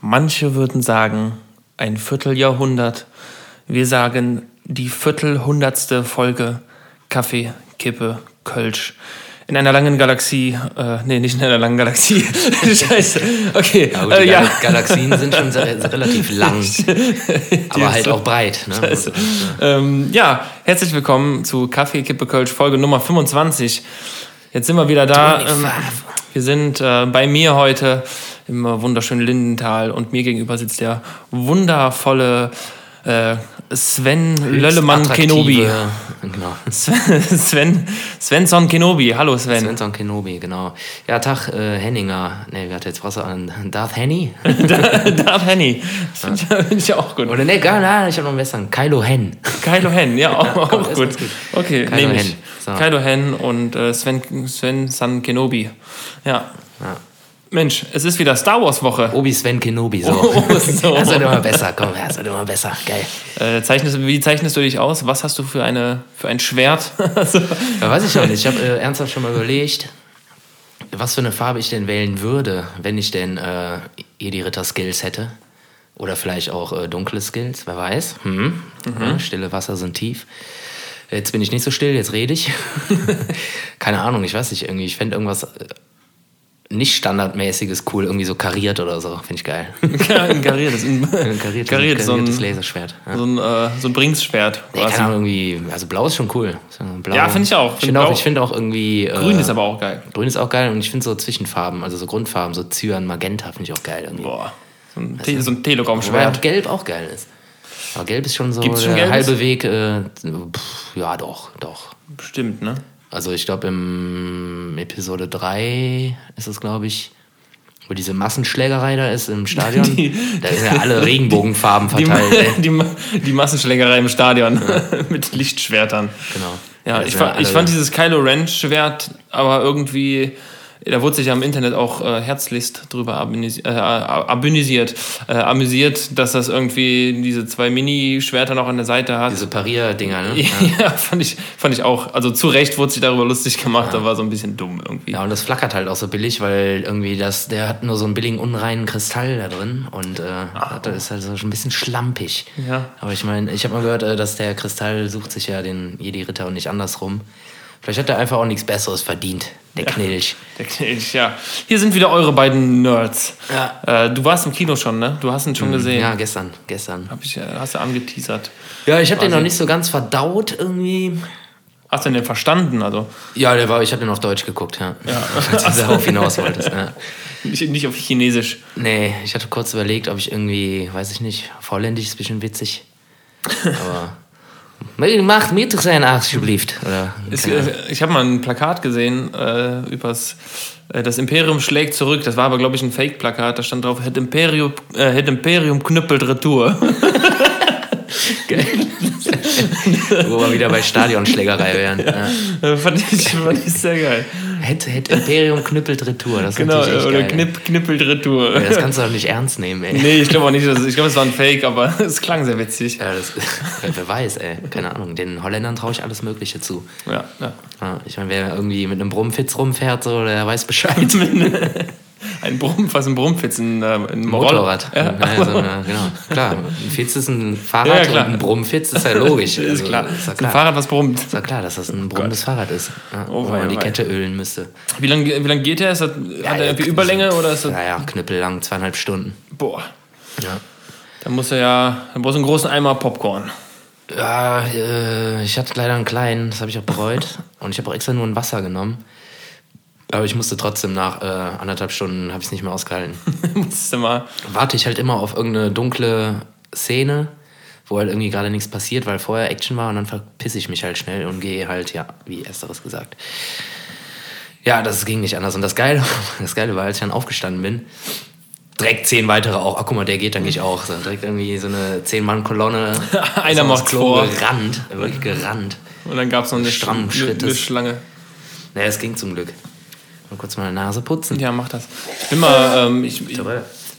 Manche würden sagen ein Vierteljahrhundert. Wir sagen die viertelhundertste Folge Kaffee, Kippe, Kölsch. In einer langen Galaxie, äh, nee, nicht in einer langen Galaxie. Scheiße. Okay. Ja, gut, die äh, ja. Galaxien sind schon relativ lang, aber halt auch breit. Ne? Scheiße. Ähm, ja, herzlich willkommen zu Kaffee, Kippe, Kölsch, Folge Nummer 25. Jetzt sind wir wieder da. Ähm, wir sind äh, bei mir heute im wunderschönen Lindenthal und mir gegenüber sitzt der wundervolle äh, Sven Löllemann Kenobi. Genau. Sven, Svensson Kenobi. Hallo Sven. Svensson Kenobi, genau. Ja, Tag, äh, Henninger. Ne, wer hat jetzt was an? Darth Henny? Darth Henny. Finde ich, find ich auch gut. Oder ne, gar nein, ich habe noch einen besseren. Kylo Hen. Kylo Hen, ja, auch, auch komm, ist gut. gut. Okay, Kylo nehme ich. Hen, so. Kylo Hen und äh, Sven, Sven San Kenobi. Ja. Mensch, es ist wieder Star Wars Woche. Obi Sven Kenobi, so. Oh, so. Das wird immer besser, komm, das wird immer besser. Geil. Äh, zeichnest, wie zeichnest du dich aus? Was hast du für, eine, für ein Schwert? also, Ja, weiß ich noch nicht. Ich habe äh, ernsthaft schon mal überlegt, was für eine Farbe ich denn wählen würde, wenn ich denn äh, Jedi-Ritter-Skills hätte. Oder vielleicht auch äh, dunkle Skills, wer weiß. Hm. Ja, stille Wasser sind tief. Jetzt bin ich nicht so still, jetzt rede ich. Keine Ahnung, ich weiß nicht, irgendwie. Ich fände irgendwas äh, nicht standardmäßiges cool, irgendwie so kariert oder so. Finde ich geil. ein kariertes, ein, Ein kariert, kariert, so ein, Laserschwert. Ja. so ein, äh, so ein Bringsschwert. Nee, quasi. keine Ahnung, irgendwie, also blau ist schon cool. So blau. Ja, finde ich auch. Ich Find finde auch, ich finde auch irgendwie. Äh, Grün ist aber auch geil. Grün ist auch geil und ich finde so Zwischenfarben, also so Grundfarben, so Cyan, Magenta finde ich auch geil irgendwie. Boah. So ein, Te so ein Telekom-Schwert. Gelb auch geil ist. Aber Gelb ist schon so Gibt's schon der Gelbes? halbe Weg. Äh, pff, ja, doch, doch. Bestimmt, ne? Also ich glaube im Episode 3 ist es, glaube ich, wo diese Massenschlägerei da ist im Stadion. Die- da sind ja alle Regenbogenfarben Die, verteilt. ey. die, die Massenschlägerei im Stadion mit Lichtschwertern. Genau. Ja, ich, fa ich fand dieses Kylo Ren-Schwert aber irgendwie, da wurde sich ja im Internet auch äh, herzlichst drüber abonisi- äh, abonisiert, äh, amüsiert, dass das irgendwie diese zwei Mini-Schwerter noch an der Seite hat. Diese Parier-Dinger, ne? ja, fand, ich, fand ich auch. Also zu Recht wurde sich darüber lustig gemacht, aber so ein bisschen dumm irgendwie. Ja, und das flackert halt auch so billig, weil irgendwie das, der hat nur so einen billigen, unreinen Kristall da drin und äh, das ist halt so ein bisschen schlampig. Ja. Aber ich meine, ich habe mal gehört, äh, dass der Kristall sucht sich ja den Jedi-Ritter und nicht andersrum. Vielleicht hat er einfach auch nichts Besseres verdient, der Knilch. Der Knilch, ja. Hier sind wieder eure beiden Nerds. Ja. Äh, du warst im Kino schon, ne? Du hast ihn schon gesehen. Ja, gestern, gestern. Hab ich, äh, hast du angeteasert. Ja, ich habe den noch nicht so ganz verdaut irgendwie. Hast du den verstanden? Also Ja, der war, ich habe den auf Deutsch geguckt, ja. ja. Falls du darauf hinaus wolltest, ja. nicht, nicht auf Chinesisch. Nee, ich hatte kurz überlegt, ob ich irgendwie, weiß ich nicht, Holländisch ist ein bisschen witzig. Aber. Macht mit sein Arschgeblieft. Oder. Ahnung. äh, ich habe mal ein Plakat gesehen äh, übers äh, Das Imperium schlägt zurück. Das war aber, glaube ich, ein Fake-Plakat. Da stand drauf, Het Imperium, äh, Het Imperium knüppelt retour. Wo wir wieder bei Stadionschlägerei wären. Ja. Äh, fand, ich, fand ich sehr geil. Hätte, hätte Imperium knüppelt Retour. Das ist Genau, natürlich echt oder geil. Knipp, knippelt retour. ey. Das kannst du doch nicht ernst nehmen, ey. nee, ich glaube auch nicht. dass- Ich glaube, es war ein Fake, aber es klang sehr witzig. Ja, das, wer weiß, ey. Keine Ahnung. Den Holländern traue ich alles Mögliche zu. Ja, ja. Ja, ich meine, wer irgendwie mit einem Brummfitz rumfährt, so, der weiß Bescheid. Ein Brumm, was ein Brummfitz, ein, äh, ein Motorrad. Ja. Ja, so, ja, genau. Klar, ein Fitz ist ein Ja, Fahrrad ja, klar. und ein Brummfitz ist ja logisch. ist Also, klar. Ist ja Ein klar. Fahrrad, was brummt. Ist ja klar, dass das ein brummendes Fahrrad ist. Ja, Oh, wo man die. Kette ölen müsste. Wie lange wie lang geht der? Ist das, hat er irgendwie Überlänge oder ist das. Ja, ja, knüppellang, zweieinhalb Stunden. Boah. Ja. Da muss er ja. Da brauchst du einen großen Eimer Popcorn. Ja, äh, ich hatte leider einen kleinen, das habe ich auch bereut. Und ich habe auch extra nur ein Wasser genommen. Aber ich musste trotzdem nach äh, anderthalb Stunden, habe ich es nicht mehr ausgehalten. Musst du mal. Warte ich halt immer auf irgendeine dunkle Szene, wo halt irgendwie gerade nichts passiert, weil vorher Action war und dann verpisse ich mich halt schnell und gehe halt, ja, wie ersteres gesagt. Ja, das ging nicht anders. Und das Geile, das Geile war, als ich dann aufgestanden bin, direkt zehn weitere auch. Ach, guck mal, der geht, dann gehe ich auch. So, direkt irgendwie so eine Zehn-Mann-Kolonne. Einer macht's aufs Klo vor. gerannt. Wirklich gerannt. Und dann gab es noch eine, Strammen Sch- Schrittes. eine Schlange. Naja, es ging zum Glück. Mal kurz meine Nase putzen. Ja, mach das. Ich bin mal. Ähm, ich, ich,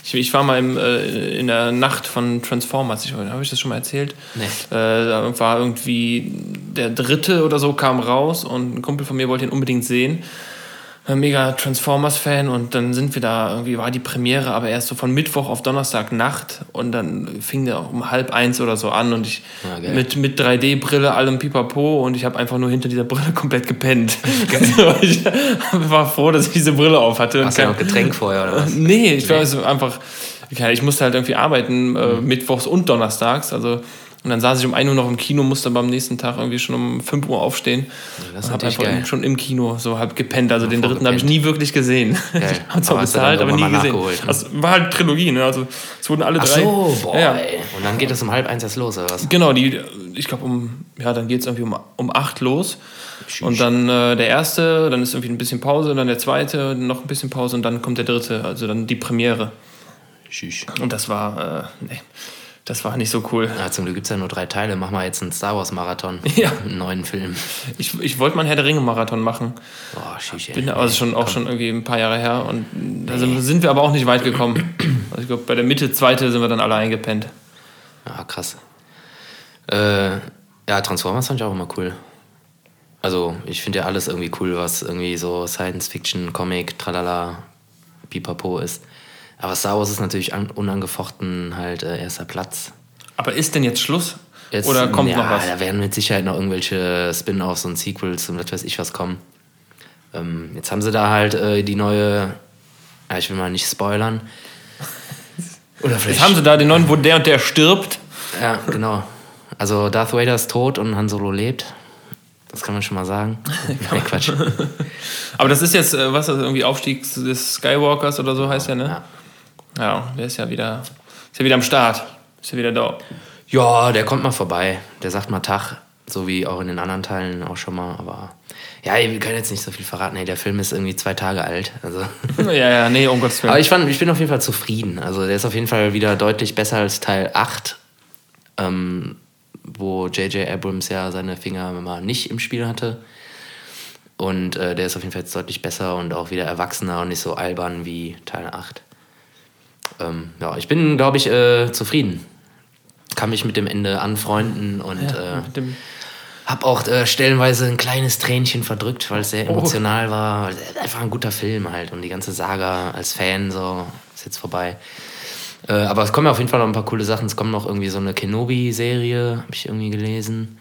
ich, ich war mal im, äh, in der Nacht von Transformers. Habe ich das schon mal erzählt? Nee. Äh, da war irgendwie der dritte oder so kam raus und ein Kumpel von mir wollte ihn unbedingt sehen. Ein mega Transformers-Fan und dann sind wir da, irgendwie war die Premiere, aber erst so von Mittwoch auf Donnerstag Nacht und dann fing der um halb eins oder so an und ich Ja, geil. mit, mit 3D-Brille, allem Pipapo und ich habe einfach nur hinter dieser Brille komplett gepennt. Also ich war froh, dass ich diese Brille auf hatte. Hast du ja noch Getränk vorher oder was? Nee, ich war so einfach, ich musste halt irgendwie arbeiten, äh, Mhm. mittwochs und donnerstags. Also, und dann saß ich um 1 Uhr noch im Kino, musste aber am nächsten Tag irgendwie schon um 5 Uhr aufstehen. das ist und habe einfach geil. schon im Kino so halb gepennt. Also den dritten habe ich nie wirklich gesehen. Geil. Ich habe zwar Aber bezahlt, aber nie gesehen. ne? Das war halt Trilogie, ne? Also es wurden alle Ach drei. so, boah, ja. Und dann geht es um halb eins erst los, oder was? Genau, die, ich glaube um, ja, dann geht es irgendwie um, um 8 los. Und dann äh, der erste, dann ist irgendwie ein bisschen Pause, dann der zweite, noch ein bisschen Pause und dann kommt der dritte, also dann die Premiere. Und das war, äh, nee, das war nicht so cool. Ja, zum Glück gibt es ja nur drei Teile. Mach mal jetzt einen Star Wars Marathon. Ja. Einen neuen Film. Ich, ich wollte mal einen Herr der Ringe-Marathon machen. Boah, ey. Bin also schon auch schon irgendwie ein paar Jahre her und da sind, sind wir aber auch nicht weit gekommen. Also ich glaube, bei der Mitte, zweite sind wir dann alle eingepennt. Ja, krass. Äh, ja, Transformers fand ich auch immer cool. Also, ich finde ja alles irgendwie cool, was irgendwie so Science Fiction, Comic, tralala, pipapo ist. Aber Star Wars ist natürlich an, unangefochten halt äh, erster Platz. Aber ist denn jetzt Schluss? Jetzt, Oder kommt ja, noch was? da werden mit Sicherheit noch irgendwelche Spin-offs und Sequels und was weiß ich was kommen. Ähm, jetzt haben sie da halt äh, die neue, ja, ich will mal nicht spoilern. Oder vielleicht Jetzt haben sie da den neuen, wo der und der stirbt. Ja, genau. Also Darth Vader ist tot und Han Solo lebt. Das kann man schon mal sagen. Nein, Quatsch. Aber das ist jetzt, äh, was, also irgendwie Aufstieg des Skywalkers oder so heißt der, ne? Ja. Ja, der ist ja wieder, ist ja wieder am Start. Ist ja wieder da. Ja, der kommt mal vorbei. Der sagt mal Tag, so wie auch in den anderen Teilen auch schon mal. Aber ja, wir können jetzt nicht so viel verraten. Hey, der Film ist irgendwie zwei Tage alt. Also. Ja, ja, nee, um Gottes Willen. Aber ich, fand, ich bin auf jeden Fall zufrieden. Also der ist auf jeden Fall wieder deutlich besser als Teil 8, ähm, wo J.J. Abrams ja seine Finger mal nicht im Spiel hatte. Und äh, der ist auf jeden Fall jetzt deutlich besser und auch wieder erwachsener und nicht so albern wie Teil 8. Ähm, ja, ich bin, glaube ich, äh, zufrieden. Kann mich mit dem Ende anfreunden und äh, Mit dem, hab auch äh, stellenweise ein kleines Tränchen verdrückt, weil es sehr Oh. emotional war. Weil es Einfach ein guter Film halt und die ganze Saga als Fan so ist jetzt vorbei. Äh, aber es kommen ja auf jeden Fall noch ein paar coole Sachen. Es kommt noch irgendwie so eine Kenobi-Serie, habe ich irgendwie gelesen.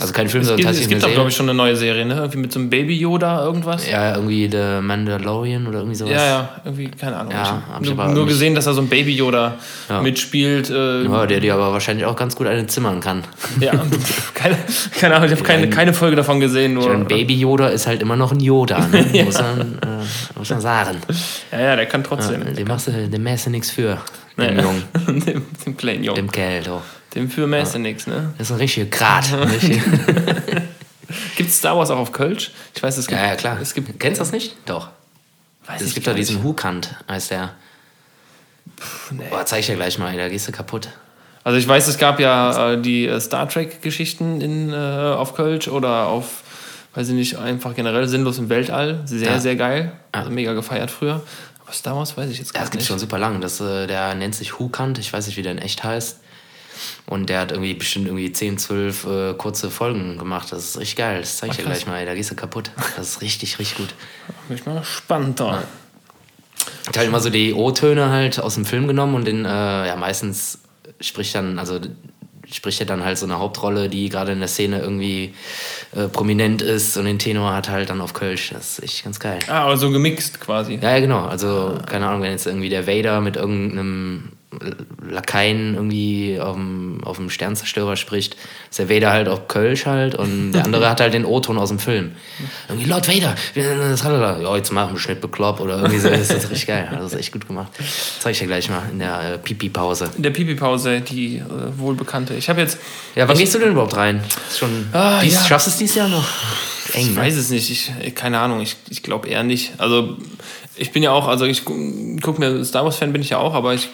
Also kein Film, sondern gibt, es tatsächlich gibt auch, glaube ich, schon eine neue Serie, ne? Irgendwie mit so einem Baby Yoda irgendwas. Ja, irgendwie The Mandalorian oder irgendwie sowas. Ja, ja, irgendwie, keine Ahnung. Ja, Ich hab ich nur, nur gesehen, dass da so ein Baby Yoda Ja. mitspielt. Äh, Ja, der dir aber wahrscheinlich auch ganz gut eine zimmern kann. ja. keine, keine Ahnung, ich habe keine, keine Folge davon gesehen. Nur, Ein Baby Yoda ist halt immer noch ein Yoda, ne? muss, man, äh, muss man sagen. Ja, ja, der kann trotzdem. Dem machst du, dem mähst du nichts für, dem. Jungen, dem, dem kleinen Jungen. dem Kerl. So. Dem für Messe nix, ne? Das ist ein richtiger Grat. Gibt es Star Wars auch auf Kölsch? Ich weiß, es gibt. ja, ja, klar. Es gibt, Kennst du das nicht? Doch. weiß Es gibt da diesen. Hukant, heißt der. nee. Boah, zeig ich dir gleich mal, da gehst du kaputt. Also ich weiß, es gab ja äh, die äh, Star Trek-Geschichten in, äh, auf Kölsch oder auf, weiß ich nicht, einfach generell sinnlos im Weltall. Sehr, Ja. sehr geil. Also mega gefeiert früher. Aber Star Wars weiß ich jetzt Ja, gar das gibt's nicht. schon super lang. Das, äh, der nennt sich Hukant, ich weiß nicht, wie der in echt heißt. Und der hat irgendwie bestimmt irgendwie 10, 12 äh, kurze Folgen gemacht. Das ist richtig geil. Das zeig ich dir gleich mal, da gehst du kaputt. Das ist richtig, richtig gut. Bin ich mal gespannt da. Ich habe immer so die O-Töne halt aus dem Film genommen und den, äh, ja, meistens spricht dann, also spricht er dann halt so eine Hauptrolle, die gerade in der Szene irgendwie äh, prominent ist und den Tenor hat halt dann auf Kölsch. Das ist echt ganz geil. Ah, aber so gemixt quasi. Ja, ja, genau. Also, keine Ahnung, wenn jetzt irgendwie der Vader mit irgendeinem Lakaien irgendwie auf dem, auf dem Sternzerstörer spricht, ist der Vader halt auf Kölsch halt und der andere hat halt den O-Ton aus dem Film. Irgendwie, Lord Vader, ja, jetzt machen wir Schnitt bekloppt oder irgendwie so. Das ist richtig geil. Das ist echt gut gemacht. Zeig ich dir gleich mal in der äh, Pipi-Pause. In der Pipi-Pause, die äh, wohlbekannte. Ich habe jetzt, Ja, wann gehst du denn überhaupt rein? Ist schon, Ah, dies, ja. Schaffst du es dieses Jahr noch? Eng, ich ne? weiß es nicht, ich, keine Ahnung, ich, ich glaube eher nicht. Also ich bin ja auch, also ich gu- guck mir, Star Wars-Fan bin ich ja auch, aber ich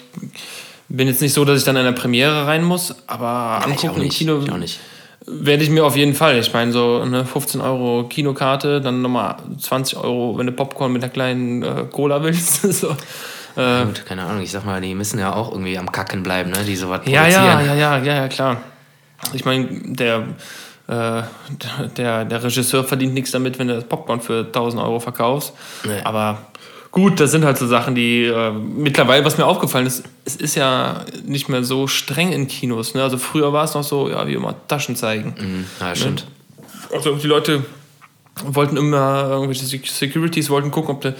bin jetzt nicht so, dass ich dann in der Premiere rein muss, aber ich auch angucken im nicht. Kino Ich auch nicht. werde ich mir auf jeden Fall. Ich meine, so eine 15 Euro Kinokarte, dann nochmal 20 Euro, wenn du Popcorn mit einer kleinen äh, Cola willst. so. äh, Gut, keine Ahnung. Ich sag mal, die müssen ja auch irgendwie am Kacken bleiben, ne? Die sowas ja, produzieren. ja, ja, ja, ja, ja, klar. Ich meine, der äh, der, der Regisseur verdient nichts damit, wenn du das Popcorn für 1000 Euro verkaufst. Nee. Aber gut, das sind halt so Sachen, die äh, mittlerweile, was mir aufgefallen ist, es ist ja nicht mehr so streng in Kinos. Ne? Also früher war es noch so, ja, wie immer, Taschen zeigen. Mhm. Ja, stimmt. Also die Leute wollten immer, irgendwelche Sec- Securities wollten gucken, ob du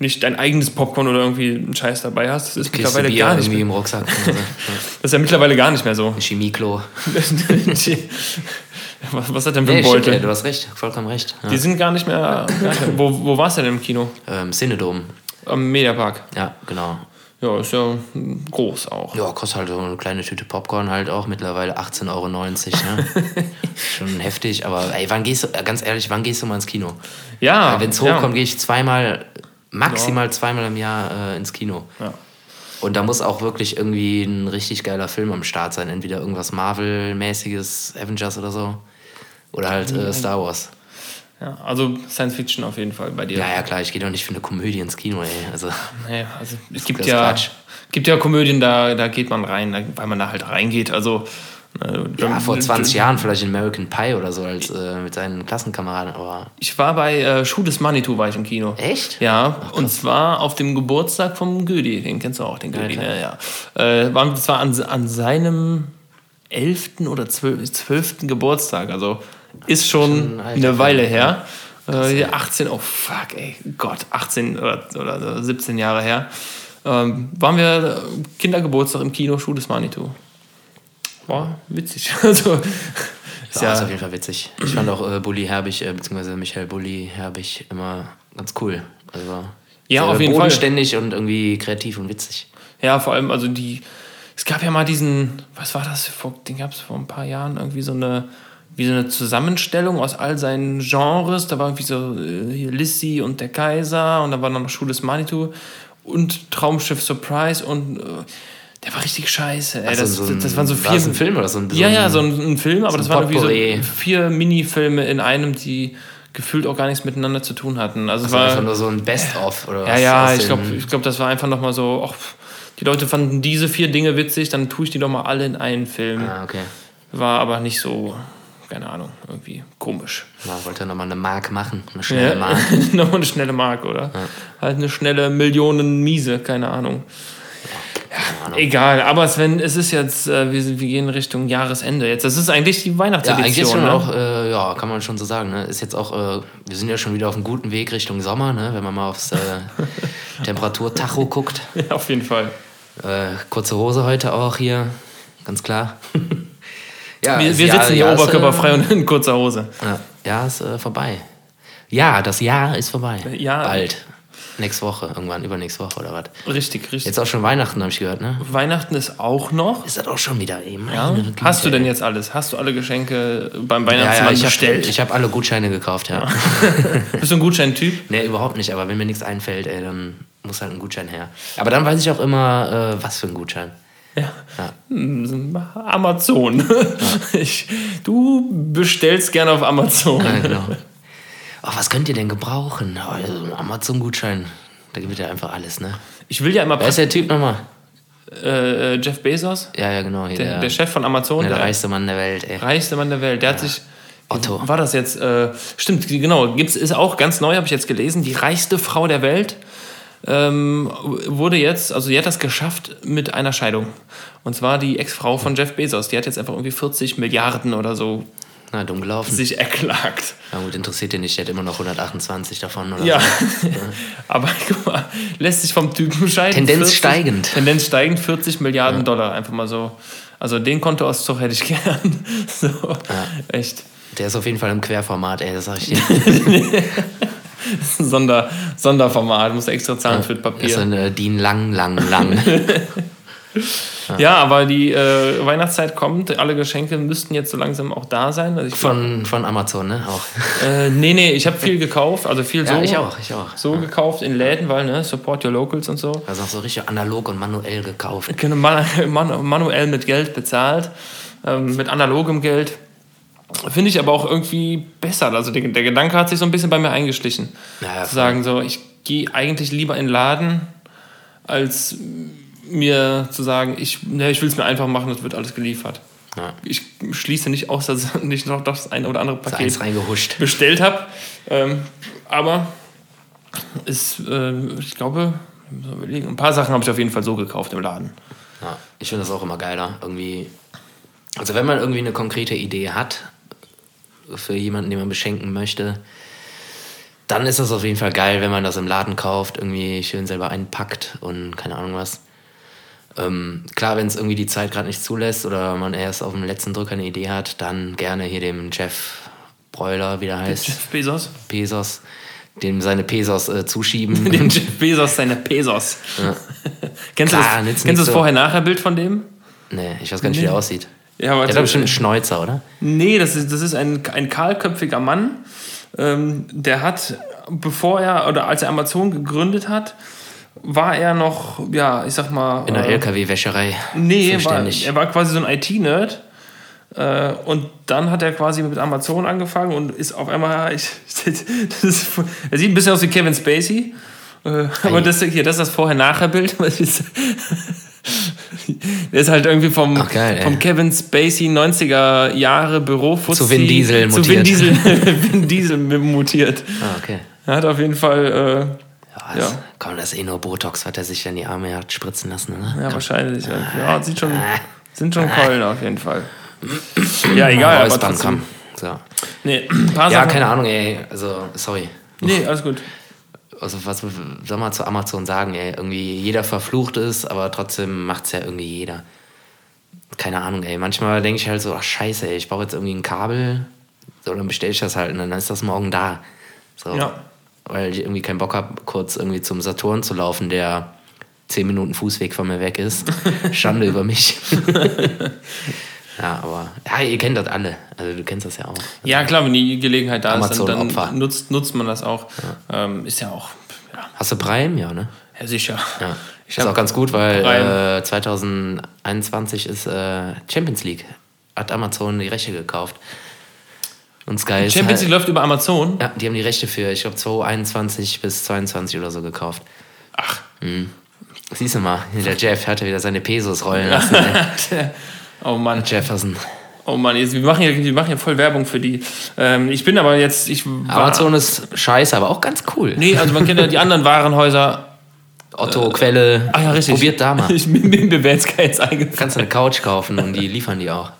nicht dein eigenes Popcorn oder irgendwie einen Scheiß dabei hast. Das ist Kiste mittlerweile Bier gar nicht mehr. im Rucksack. Das ist ja mittlerweile gar nicht mehr so. Ein Chemieklo. was, was hat denn für Nee, ein stimmt, Beutel? ey, du hast recht, vollkommen recht. Ja. Die sind gar nicht mehr. Gar nicht mehr. Wo, wo warst du denn im Kino? Ähm, Cinedom. Am Mediapark. Ja, genau. Ja, ist ja groß auch. Ja, kostet halt so eine kleine Tüte Popcorn halt auch mittlerweile 18,90 Euro. Ne? Schon heftig, aber ey, wann gehst du, äh, ganz ehrlich, wann gehst du mal ins Kino? Ja, Wenn es ja. hochkommt, gehe ich zweimal, maximal zweimal im Jahr äh, ins Kino. Ja. Und da muss auch wirklich irgendwie ein richtig geiler Film am Start sein. Entweder irgendwas Marvel-mäßiges, Avengers oder so. Oder halt äh, Star Wars. Ja, also Science Fiction auf jeden Fall bei dir. Ja, ja, klar, ich gehe doch nicht für eine Komödie ins Kino, ey. Also, Naja, also es gibt ja, Quatsch. gibt ja Komödien, da, da geht man rein, weil man da halt reingeht. Also äh, ja, vor John- 20 Jahren vielleicht in American Pie oder so als äh, mit seinen Klassenkameraden, aber. Ich war bei äh, Schuh des Manitou war ich im Kino. Echt? Ja, und zwar auf dem Geburtstag vom Gödi, den kennst du auch, den Gödi, klar. ne? Ja. Äh, war zwar an, an seinem 11. oder 12. 12. Geburtstag, also ist schon, Schon eine Weile her. Äh, ja, 18, oh fuck, ey, Gott, 18 oder, oder 17 Jahre her. Ähm, waren wir äh, Kindergeburtstag im Kino Schuh des Manitou. War witzig. Also, ist Ja, ist auf jeden Fall witzig. Ich fand auch äh, Bully Herbig, äh, beziehungsweise Michael Bully Herbig immer ganz cool. Also, Ja, auf jeden Fall. bodenständig und irgendwie kreativ und witzig. Ja, vor allem, also die. Es gab ja mal diesen, was war das? Den gab es vor ein paar Jahren irgendwie so eine, wie so eine Zusammenstellung aus all seinen Genres. Da war irgendwie so äh, Lissy und der Kaiser und da war noch Schuh des Manitou und Traumschiff Surprise und äh, der war richtig scheiße. Ey. So, das, so ein- das waren so war vier. das ein Film oder so ein- so ja, ja, so ein, ein Film, aber so das waren irgendwie so vier Minifilme in einem, die gefühlt auch gar nichts miteinander zu tun hatten. Also Das war war einfach nur so ein Best-of oder ja, was? ja, aus ich glaube, ich glaub, das war einfach nochmal so, ach, die Leute fanden diese vier Dinge witzig, dann tue ich die doch mal alle in einen Film. Ah, okay. War aber nicht so, keine Ahnung, irgendwie komisch. Ja, wollte er nochmal eine Mark machen, eine schnelle Ja, Mark. nochmal eine schnelle Mark, oder? Halt eine schnelle Millionen Miese, keine Ahnung. Keine Ahnung. Egal, aber Sven, es ist jetzt, äh, wir, sind- wir gehen Richtung Jahresende jetzt. Das ist eigentlich die Ja, Weihnachtsedition. eigentlich ist schon ne? auch, äh, ja, kann man schon so sagen. Ne? Ist jetzt auch, äh, wir sind ja schon wieder auf einem guten Weg Richtung Sommer, ne? wenn man mal aufs äh, Temperaturtacho guckt. Ja, auf jeden Fall. Äh, kurze Hose heute auch hier, ganz klar. Ja, Wir, wir sitzen hier ist, oberkörperfrei äh, und in kurzer Hose. Ja, Jahr ist äh, vorbei. Ja, das Jahr ist vorbei. Ja. Bald. Nächste Woche, irgendwann, übernächste Woche oder was. Richtig, richtig. Jetzt auch schon Weihnachten, habe ich gehört, ne? Weihnachten ist auch noch. Ist das auch schon wieder eben? Ja. Hast du denn jetzt alles? Hast du alle Geschenke beim Ja, Weihnachtsmann ja, ich habe bestellt? ich hab alle Gutscheine gekauft, ja. Bist du ein Gutscheintyp? nee, überhaupt nicht, aber wenn mir nichts einfällt, ey, dann muss halt ein Gutschein her. Aber dann weiß ich auch immer, äh, was für ein Gutschein. Ja. Ja. Hm, Amazon. Ich, du bestellst gerne auf Amazon. Ja, genau. Oh, was könnt ihr denn gebrauchen? Also ein Amazon-Gutschein. Da gibt ja einfach alles, ne? Ich will ja immer Wer ist der Typ nochmal? äh, Jeff Bezos, Ja, ja, genau. Hier, der, der Chef von Amazon, der, der, reichste Mann der Welt, ey. reichste Mann der Welt, der hat sich. Otto. War das jetzt? Äh, stimmt, genau. Gibt's, ist auch ganz neu, habe ich jetzt gelesen. Die reichste Frau der Welt ähm, wurde jetzt, also die hat das geschafft mit einer Scheidung. Und zwar die Ex-Frau von Jeff Bezos. Die hat jetzt einfach irgendwie 40 Milliarden oder so Na, dumm gelaufen. sich erklagt. Na gut, interessiert den nicht, der hat immer noch 128 davon oder Ja, so. aber guck mal, lässt sich vom Typen scheiden. Tendenz steigend. Tendenz steigend, 40 Milliarden Dollar, einfach mal so. Also den Kontoauszug hätte ich gern. So, echt. Der ist auf jeden Fall im Querformat, ey, das sag ich dir. Sonder, Sonderformat, muss extra zahlen für das Das ist Papier. ein äh, DIN lang, lang, lang. Ja, aber die äh, Weihnachtszeit kommt, alle Geschenke müssten jetzt so langsam auch da sein. Also Von, von Amazon, ne? Auch. äh, nee, nee, ich habe viel gekauft, also viel so, Ja, ich auch, ich auch. so gekauft in Läden, weil, ne, support your locals und so. Also auch so richtig analog und manuell gekauft. Genau, man, man, manuell mit Geld bezahlt, ähm, mit analogem Geld. Finde ich aber auch irgendwie besser. Also der, der Gedanke hat sich so ein bisschen bei mir eingeschlichen. Ja, ja, Zu sagen, so, ich gehe eigentlich lieber in den Laden, als mir zu sagen, ich, ne, ich will es mir einfach machen, das wird alles geliefert. Ja. Ich schließe nicht aus, dass ich noch das ein oder andere Paket bestellt habe. Ähm, aber ist, äh, ich glaube, ein paar Sachen habe ich auf jeden Fall so gekauft im Laden. Ja, ich finde das auch immer geiler. Irgendwie, also wenn man irgendwie eine konkrete Idee hat für jemanden, den man beschenken möchte, dann ist das auf jeden Fall geil, wenn man das im Laden kauft, irgendwie schön selber einpackt und keine Ahnung was. Ähm, klar, wenn es irgendwie die Zeit gerade nicht zulässt oder man erst auf dem letzten Drücker eine Idee hat, dann gerne hier dem Jeff Breuler, wie der heißt. Jeff Bezos. Bezos. Dem seine Pesos äh, zuschieben. dem Jeff Bezos seine Pesos. Ja. kennst klar, du das, kennst das so. Vorher-Nachher-Bild von dem? Nee, ich weiß gar nicht, nee. wie der aussieht. Ja, aber der hat bestimmt einen Schnäuzer, oder? Nee, das ist, das ist ein, ein kahlköpfiger Mann. Ähm, der hat, bevor er, oder als er Amazon gegründet hat, war er noch, ja, ich sag mal. In der äh, LKW-Wäscherei. Nee, war, er war quasi so ein IT-Nerd. Äh, und dann hat er quasi mit Amazon angefangen und ist auf einmal. Ich, ist, er sieht ein bisschen aus wie Kevin Spacey. Äh, aber das hier, das ist das Vorher-Nachher-Bild. Der ist halt irgendwie vom, Ach, geil, vom Kevin Spacey 90er Jahre Büro zu Vin Diesel mutiert. Zu Vin Diesel, Vin Diesel mutiert. Ah, okay. Er hat auf jeden Fall äh, ja, ja. Komm, das ist eh nur Botox, hat er sich in die Arme hat spritzen lassen, oder? Ja, wahrscheinlich. Ja, sieht schon, sind schon Keulen auf jeden Fall. Ja, egal, aber trotzdem. So. Nee, paar ja, Sachen. keine Ahnung, ey. Also, sorry. Nee, alles gut. Also, was soll man zu Amazon sagen, ey? Irgendwie jeder verflucht ist, aber trotzdem macht es ja irgendwie jeder. Keine Ahnung, ey. Manchmal denke ich halt so, ach, scheiße, ey, ich brauche jetzt irgendwie ein Kabel. So, dann bestelle ich das halt und dann ist das morgen da. So. Ja weil ich irgendwie keinen Bock habe, kurz irgendwie zum Saturn zu laufen, der zehn Minuten Fußweg von mir weg ist. Schande über mich. ja, aber ja, ihr kennt das alle. Also du kennst das ja auch. Ja, klar, wenn die Gelegenheit da Amazon ist, dann, dann nutzt, nutzt man das auch. Ja. Ähm, ist ja auch. Ja. Hast du Prime? Ja, ne? Ja, sicher. Ja. Ich ist auch ganz gut, weil äh, 2021 ist äh, Champions League. Hat Amazon die Rechte gekauft. Und Sky Champions halt, League läuft über Amazon? Ja, die haben die Rechte für, ich glaube, 2021 bis 2022 oder so gekauft. Ach. Mhm. Siehst du mal, der Jeff hatte wieder seine Pesos rollen lassen. oh Mann. Jefferson. Oh Mann, wir, machen ja, wir machen ja voll Werbung für die. Ähm, ich bin aber jetzt. Ich Amazon ist scheiße, aber auch ganz cool. Nee, also man kennt ja die anderen Warenhäuser. Otto, äh, Quelle. Ah ja, richtig. Probiert da mal. Ich, mir, mir jetzt keins eingefallen. Kannst du eine Couch kaufen und die liefern die auch.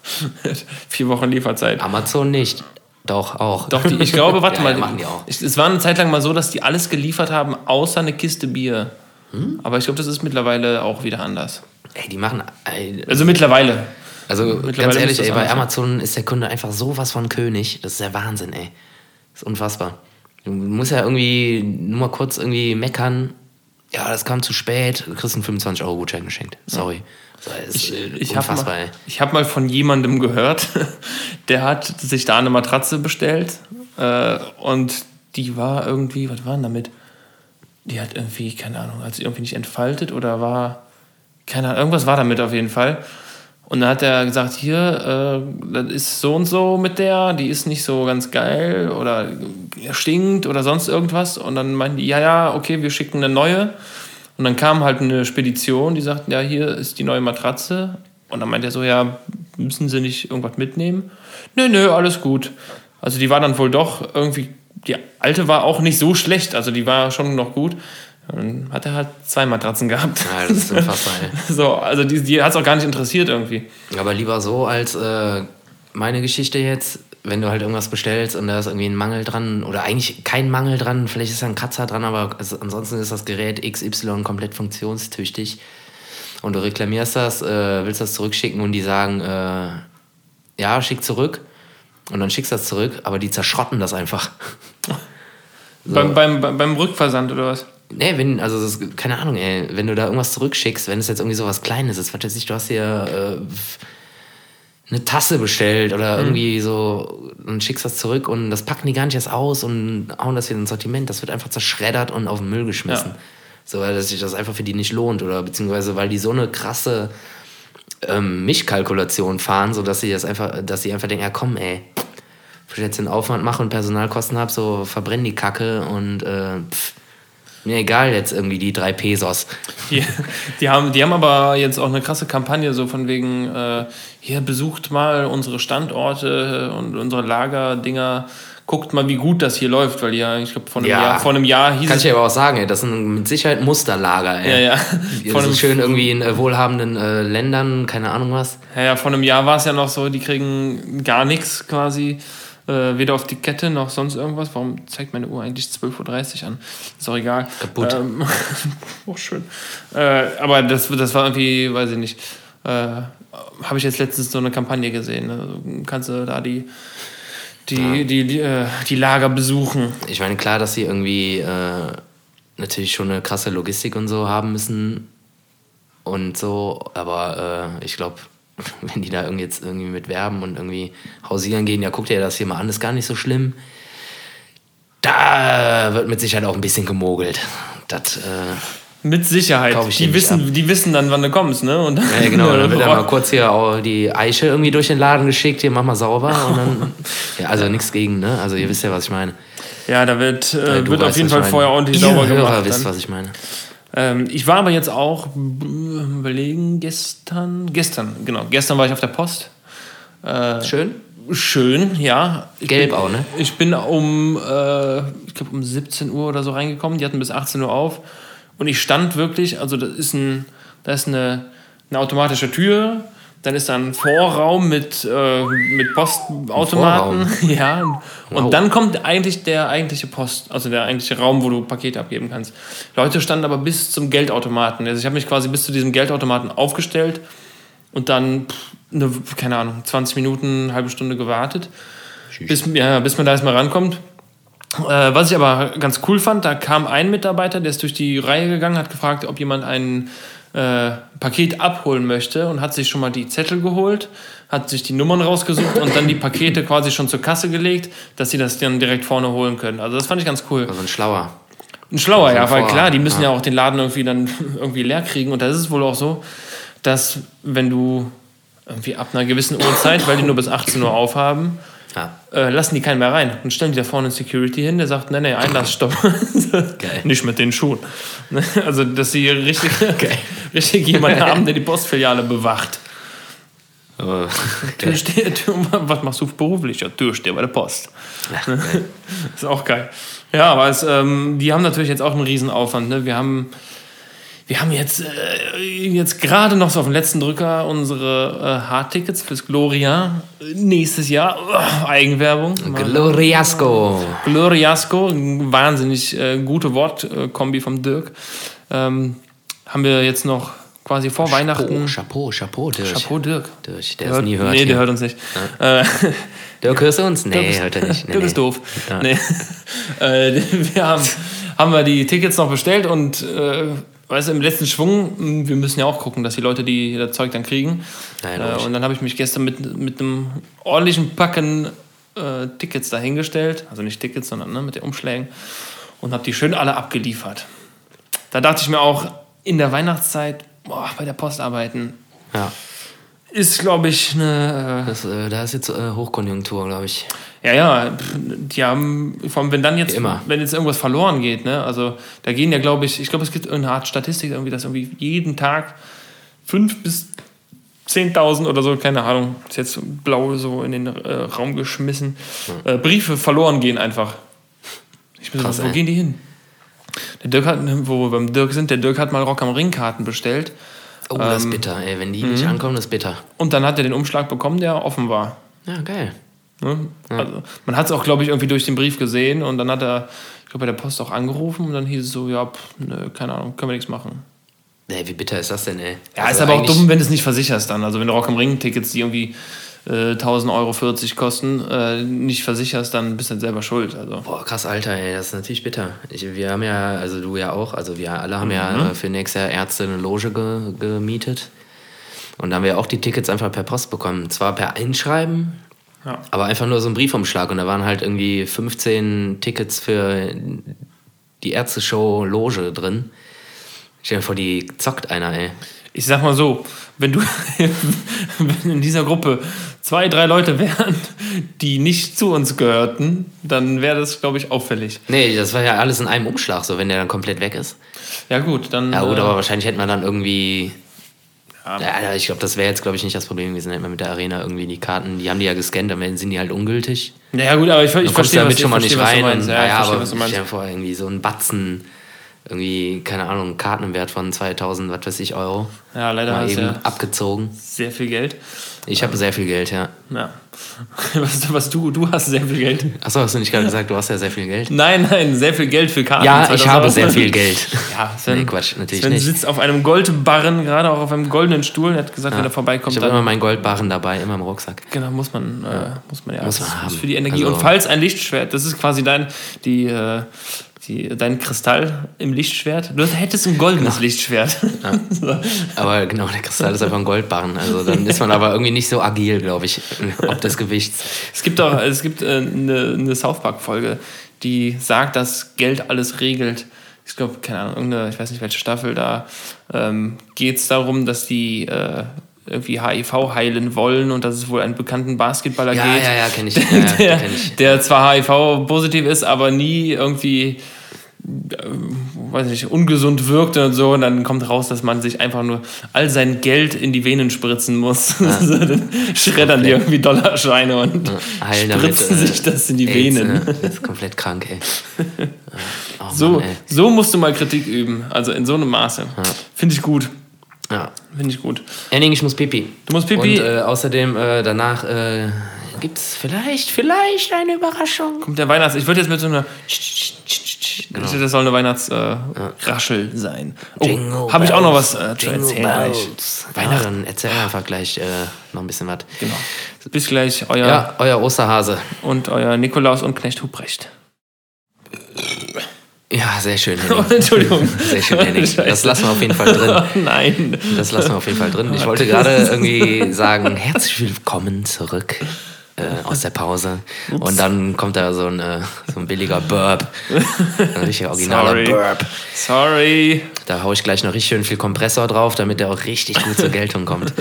Vier Wochen Lieferzeit. Amazon nicht. Doch, auch. Doch, die, ich glaube, warte ja, mal. Machen die auch. Ich, es war eine Zeit lang mal so, dass die alles geliefert haben, außer eine Kiste Bier. Hm? Aber ich glaube, das ist mittlerweile auch wieder anders. Ey, die machen. Ey, also mittlerweile. Also ganz ehrlich, ey, bei Amazon ist der Kunde einfach sowas von König. Das ist der Wahnsinn, ey. Das ist unfassbar. Du musst ja irgendwie nur mal kurz irgendwie meckern. Ja, das kam zu spät. Du kriegst einen 25-Euro-Gutschein geschenkt. Sorry. Ja. Ich, ich habe mal, hab mal von jemandem gehört, der hat sich da eine Matratze bestellt äh, und die war irgendwie, was war denn damit? Die hat irgendwie, keine Ahnung, hat sie irgendwie nicht entfaltet oder war, keine Ahnung, irgendwas war damit auf jeden Fall. Und dann hat er gesagt, hier, äh, das ist so und so mit der, die ist nicht so ganz geil oder stinkt oder sonst irgendwas. Und dann meinten die, ja, ja, okay, wir schicken eine neue. Und dann kam halt eine Spedition, die sagten, ja, hier ist die neue Matratze. Und dann meinte er so, ja, müssen Sie nicht irgendwas mitnehmen? Nö, nö, alles gut. Also die war dann wohl doch irgendwie, die alte war auch nicht so schlecht, also die war schon noch gut. Dann hat er halt zwei Matratzen gehabt. Ja, das ist unfassbar. so, also die, die hat es auch gar nicht interessiert irgendwie. Aber lieber so als äh, meine Geschichte jetzt, wenn du halt irgendwas bestellst und da ist irgendwie ein Mangel dran oder eigentlich kein Mangel dran, vielleicht ist da ein Kratzer dran, aber ansonsten ist das Gerät XY komplett funktionstüchtig und du reklamierst das, äh, willst das zurückschicken und die sagen, äh, ja, schick zurück und dann schickst du das zurück, aber die zerschrotten das einfach. so. beim, beim, beim Rückversand oder was? Nee, wenn, also das, keine Ahnung, ey, wenn du da irgendwas zurückschickst, wenn es jetzt irgendwie so was Kleines ist, was weiß ich, du hast hier äh, eine Tasse bestellt oder mhm. irgendwie so und schickst das zurück und das packen die gar nicht erst aus und hauen das wieder ins Sortiment. Das wird einfach zerschreddert und auf den Müll geschmissen. Ja. So, weil sich das einfach für die nicht lohnt oder beziehungsweise weil die so eine krasse ähm, Mischkalkulation fahren, sodass sie das einfach, dass sie einfach denken, ja komm, ey, wenn ich jetzt den Aufwand mache und Personalkosten habe, so verbrennen die Kacke und äh, pff, Mir egal jetzt irgendwie die drei Pesos. Die, die, haben, die haben aber jetzt auch eine krasse Kampagne, so von wegen, äh, hier besucht mal unsere Standorte und unsere Lagerdinger. Guckt mal, wie gut das hier läuft, weil ja, ich glaube, vor, einem Jahr- vor einem Jahr hieß Kann ich aber auch sagen, ey, das sind mit Sicherheit Musterlager. Ey. Ja, ja. Vor Vor so schön irgendwie in äh, wohlhabenden äh, Ländern, keine Ahnung was. ja, ja, vor einem Jahr war es ja noch so, die kriegen gar nichts quasi. Äh, weder auf die Kette noch sonst irgendwas. Warum zeigt meine Uhr eigentlich 12.30 Uhr an? Ist auch egal. Kaputt. Ähm, auch schön. Äh, aber das, das war irgendwie, weiß ich nicht. Äh, Habe ich jetzt letztens so eine Kampagne gesehen. Ne? Kannst du da die, die, die, die, äh, die Lager besuchen? Ich meine, klar, dass sie irgendwie äh, natürlich schon eine krasse Logistik und so haben müssen und so, aber äh, ich glaube, wenn die da irgendwie jetzt irgendwie mit werben und irgendwie hausieren gehen, ja, guckt ihr das hier mal an, ist gar nicht so schlimm. Da wird mit Sicherheit auch ein bisschen gemogelt. Das, äh, Mit Sicherheit. Die dir wissen, die wissen dann, wann du kommst, ne? Und dann, ja, genau, dann wird dann mal kurz hier auch die Eiche irgendwie durch den Laden geschickt, hier mach mal sauber und dann, ja, also nichts gegen, ne? Also ihr wisst ja, was ich meine. Ja, da wird, äh, Du wird auf weißt, jeden was Fall vorher ordentlich Ihr sauber gemacht. wisst, dann. was ich meine. Ähm, ich war aber jetzt auch überlegen, gestern, gestern, genau, gestern war ich auf der Post. Schön. Schön, ja. Ich Gelb bin, auch, ne? Ich bin um, äh, ich glaube um 17 Uhr oder so reingekommen. Die hatten bis 18 Uhr auf. Und ich stand wirklich, also das ist ein, da ist eine, eine automatische Tür. Dann ist da ein Vorraum mit, äh, mit Postautomaten. Ja. Und Wow. dann kommt eigentlich der eigentliche Post, also der eigentliche Raum, wo du Pakete abgeben kannst. Leute standen aber bis zum Geldautomaten. Also ich habe mich quasi bis zu diesem Geldautomaten aufgestellt und dann, pff, eine, keine Ahnung, 20 Minuten, eine halbe Stunde gewartet, bis, ja, bis man da erstmal rankommt. Äh, was ich aber ganz cool fand, da kam ein Mitarbeiter, der ist durch die Reihe gegangen, hat gefragt, ob jemand ein äh, Paket abholen möchte und hat sich schon mal die Zettel geholt, hat sich die Nummern rausgesucht und dann die Pakete quasi schon zur Kasse gelegt, dass sie das dann direkt vorne holen können. Also das fand ich ganz cool. Also ein Schlauer. Ein schlauer, ja, weil klar, die müssen ja. ja. auch den Laden irgendwie dann irgendwie leer kriegen. Und da ist es wohl auch so, dass wenn du irgendwie ab einer gewissen Uhrzeit, weil die nur bis 18 Uhr aufhaben, Ja. äh, lassen die keinen mehr rein. Und stellen die da vorne Security hin, der sagt, nee, nee, Einlassstopp. Nicht mit den Schuhen. Also, dass sie richtig, richtig jemanden haben, der die Postfiliale bewacht. Aber, Türsteher, Tür, was machst du beruflich? Ja, Türsteher bei der Post. geil. ist auch geil. Ja, aber es, ähm, die haben natürlich jetzt auch einen Riesenaufwand. Ne? Wir haben, wir haben jetzt, äh, jetzt gerade noch so auf den letzten Drücker unsere äh, Hardtickets fürs Gloria. Nächstes Jahr, oh, Eigenwerbung. Gloriasco. Gloriasco, wahnsinnig äh, gute Wortkombi vom Dirk. Ähm, haben wir jetzt noch quasi vor Weihnachten. Chapeau, Chapeau, Dirk. Chapeau Dirk. Dirk, der Hört- es nie hört. Nee, hier. der hört uns nicht. Äh, Dirk, hörst du uns? Nee, Dirk ist- hört er nicht. Nee, Dirk nee. ist doof. Ja. Nee. äh, wir haben, haben wir die Tickets noch bestellt und äh, weißt du, im letzten Schwung, mh, wir müssen ja auch gucken, dass die Leute die, das Zeug dann kriegen. Ja, äh, und dann habe ich mich gestern mit, mit einem ordentlichen Packen äh, Tickets dahingestellt. Also nicht Tickets, sondern ne, mit den Umschlägen. Und habe die schön alle abgeliefert. Da dachte ich mir auch, in der Weihnachtszeit, boah, bei der Post arbeiten, Ja, ist, glaube ich, eine. das, äh, da ist jetzt äh, Hochkonjunktur, glaube ich. Ja, ja, die haben, vor allem, wenn dann jetzt, immer. wenn jetzt irgendwas verloren geht, ne, also da gehen ja, glaube ich, ich glaube, es gibt irgendeine Art Statistik, irgendwie, dass irgendwie jeden Tag fünf bis 10.000 oder so, keine Ahnung, ist jetzt blau so in den äh, Raum geschmissen, äh, Briefe verloren gehen einfach. Ich bin Krass, so, wo ey. gehen die hin? Der Dirk hat, wo wir beim Dirk sind, der Dirk hat mal Rock am Ring Karten bestellt Oh, das Ähm, ist bitter, ey. Wenn die mhm. nicht ankommen, das ist bitter. und dann hat er den Umschlag bekommen, der offen war. Ja, geil. Ne? Also, man hat es auch, glaube ich, irgendwie durch den Brief gesehen und dann hat er, ich glaube, bei der Post auch angerufen und dann hieß es so, ja, pff, nö, keine Ahnung, können wir nichts machen. Ey, wie bitter ist das denn, ey? Ja, Also ist aber auch dumm, wenn du es nicht versicherst dann. Also wenn du Rock am Ring Tickets, die irgendwie äh, 1000 Euro 40 kosten, äh, nicht versicherst, dann bist du halt selber schuld. Also. Boah, krass, Alter, ey, das ist natürlich bitter. Ich, wir haben ja, also du ja auch, also wir alle haben Mhm. ja äh, für nächstes Jahr Ärzte eine Loge ge, gemietet. Und da haben wir auch die Tickets einfach per Post bekommen. Zwar per Einschreiben, Ja. aber einfach nur so ein Briefumschlag. Und da waren halt irgendwie 15 Tickets für die Ärzte-Show Loge drin. Stell dir vor, die zockt einer, ey. ich sag mal so, wenn du wenn in dieser Gruppe zwei, drei Leute wären, die nicht zu uns gehörten, dann wäre das, glaube ich, auffällig. Nee, das war ja alles in einem Umschlag, so wenn der dann komplett weg ist. Ja, gut, dann. Ja, gut, äh, aber wahrscheinlich hätte man dann irgendwie. Ja, ich glaube, das wäre jetzt, glaube ich, nicht das Problem gewesen. Hätte man mit der Arena irgendwie die Karten, die haben die ja gescannt, dann sind die halt ungültig. ja, gut, aber ich, ich verstehe, damit was, schon mal ich nicht rein. Und. Ja, ja, ich verstehe, aber meinst. dir vor, irgendwie so ein Batzen, irgendwie, keine Ahnung, Karten im Wert von 2000, was weiß ich, Euro. Ja, leider Mal eben ja abgezogen. sehr viel Geld. Ich habe sehr viel Geld, ja. Ja. Was, was du, du hast sehr viel Geld. Achso, hast du nicht gerade gesagt, du hast ja sehr viel Geld? Nein, nein, sehr viel Geld für Karten. Ja, ich 2000 habe sehr viel Geld. Ja, Sven, Nee, Quatsch, natürlich Sven nicht. sitzt auf einem Goldbarren, gerade auch auf einem goldenen Stuhl. Er hat gesagt, wenn er vorbeikommt, Ich habe immer meinen Goldbarren dabei, immer im Rucksack. genau, muss man, äh, muss man ja. Muss man haben. Für die Energie. Also- Und falls ein Lichtschwert, das ist quasi dein, die, äh, die, dein Kristall im Lichtschwert. Du hättest ein goldenes Lichtschwert. so. Aber genau, der Kristall ist einfach ein Goldbarren. Also dann ist man aber irgendwie nicht so agil, glaube ich, ob des Gewichts. Es gibt auch, es gibt äh, eine, eine South Park-Folge, die sagt, dass Geld alles regelt. Ich glaube, keine Ahnung, irgendeine, ich weiß nicht welche Staffel, da ähm, geht es darum, dass die äh, irgendwie HIV heilen wollen und dass es wohl einen bekannten Basketballer Ja, geht. ja, ja, kenn ich. Ja, ja, der, kenn ich. der zwar HIV-positiv ist, aber nie irgendwie äh, weiß nicht, ungesund wirkte und so, und dann kommt raus, dass man sich einfach nur all sein Geld in die Venen spritzen muss. so, dann schreddern die irgendwie Dollarscheine und Heilen damit, spritzen äh, sich das in die AIDS, Venen. Ne? Das ist komplett krank, ey. Oh, So, Mann, ey. so musst du mal Kritik üben, also in so einem Maße. Finde ich gut, Ja. finde ich gut. Henning, ich muss pipi. Du musst Pipi. Und äh, außerdem äh, danach äh, gibt es vielleicht, vielleicht eine Überraschung. Kommt der Weihnachts... Ich würde jetzt mit so einer... Genau. Das soll eine Weihnachtsraschel sein. Jingle Oh, habe ich auch noch was äh, zu erzählen bells. Ja, erzähl einfach gleich äh, noch ein bisschen was. Genau. Bis gleich, euer Ja, euer Osterhase. und euer Nikolaus und Knecht Huprecht. Ja, sehr schön, Henning. Entschuldigung. Sehr schön, Henning. Das lassen wir auf jeden Fall drin. Oh, nein. Das lassen wir auf jeden Fall drin. Ich wollte gerade irgendwie sagen, herzlich willkommen zurück äh, aus der Pause. Und dann kommt da so ein, äh, so ein billiger Burp. Ein richtiger originaler Sorry. Burp. Sorry. Da haue ich gleich noch richtig schön viel Kompressor drauf, damit der auch richtig gut zur Geltung kommt.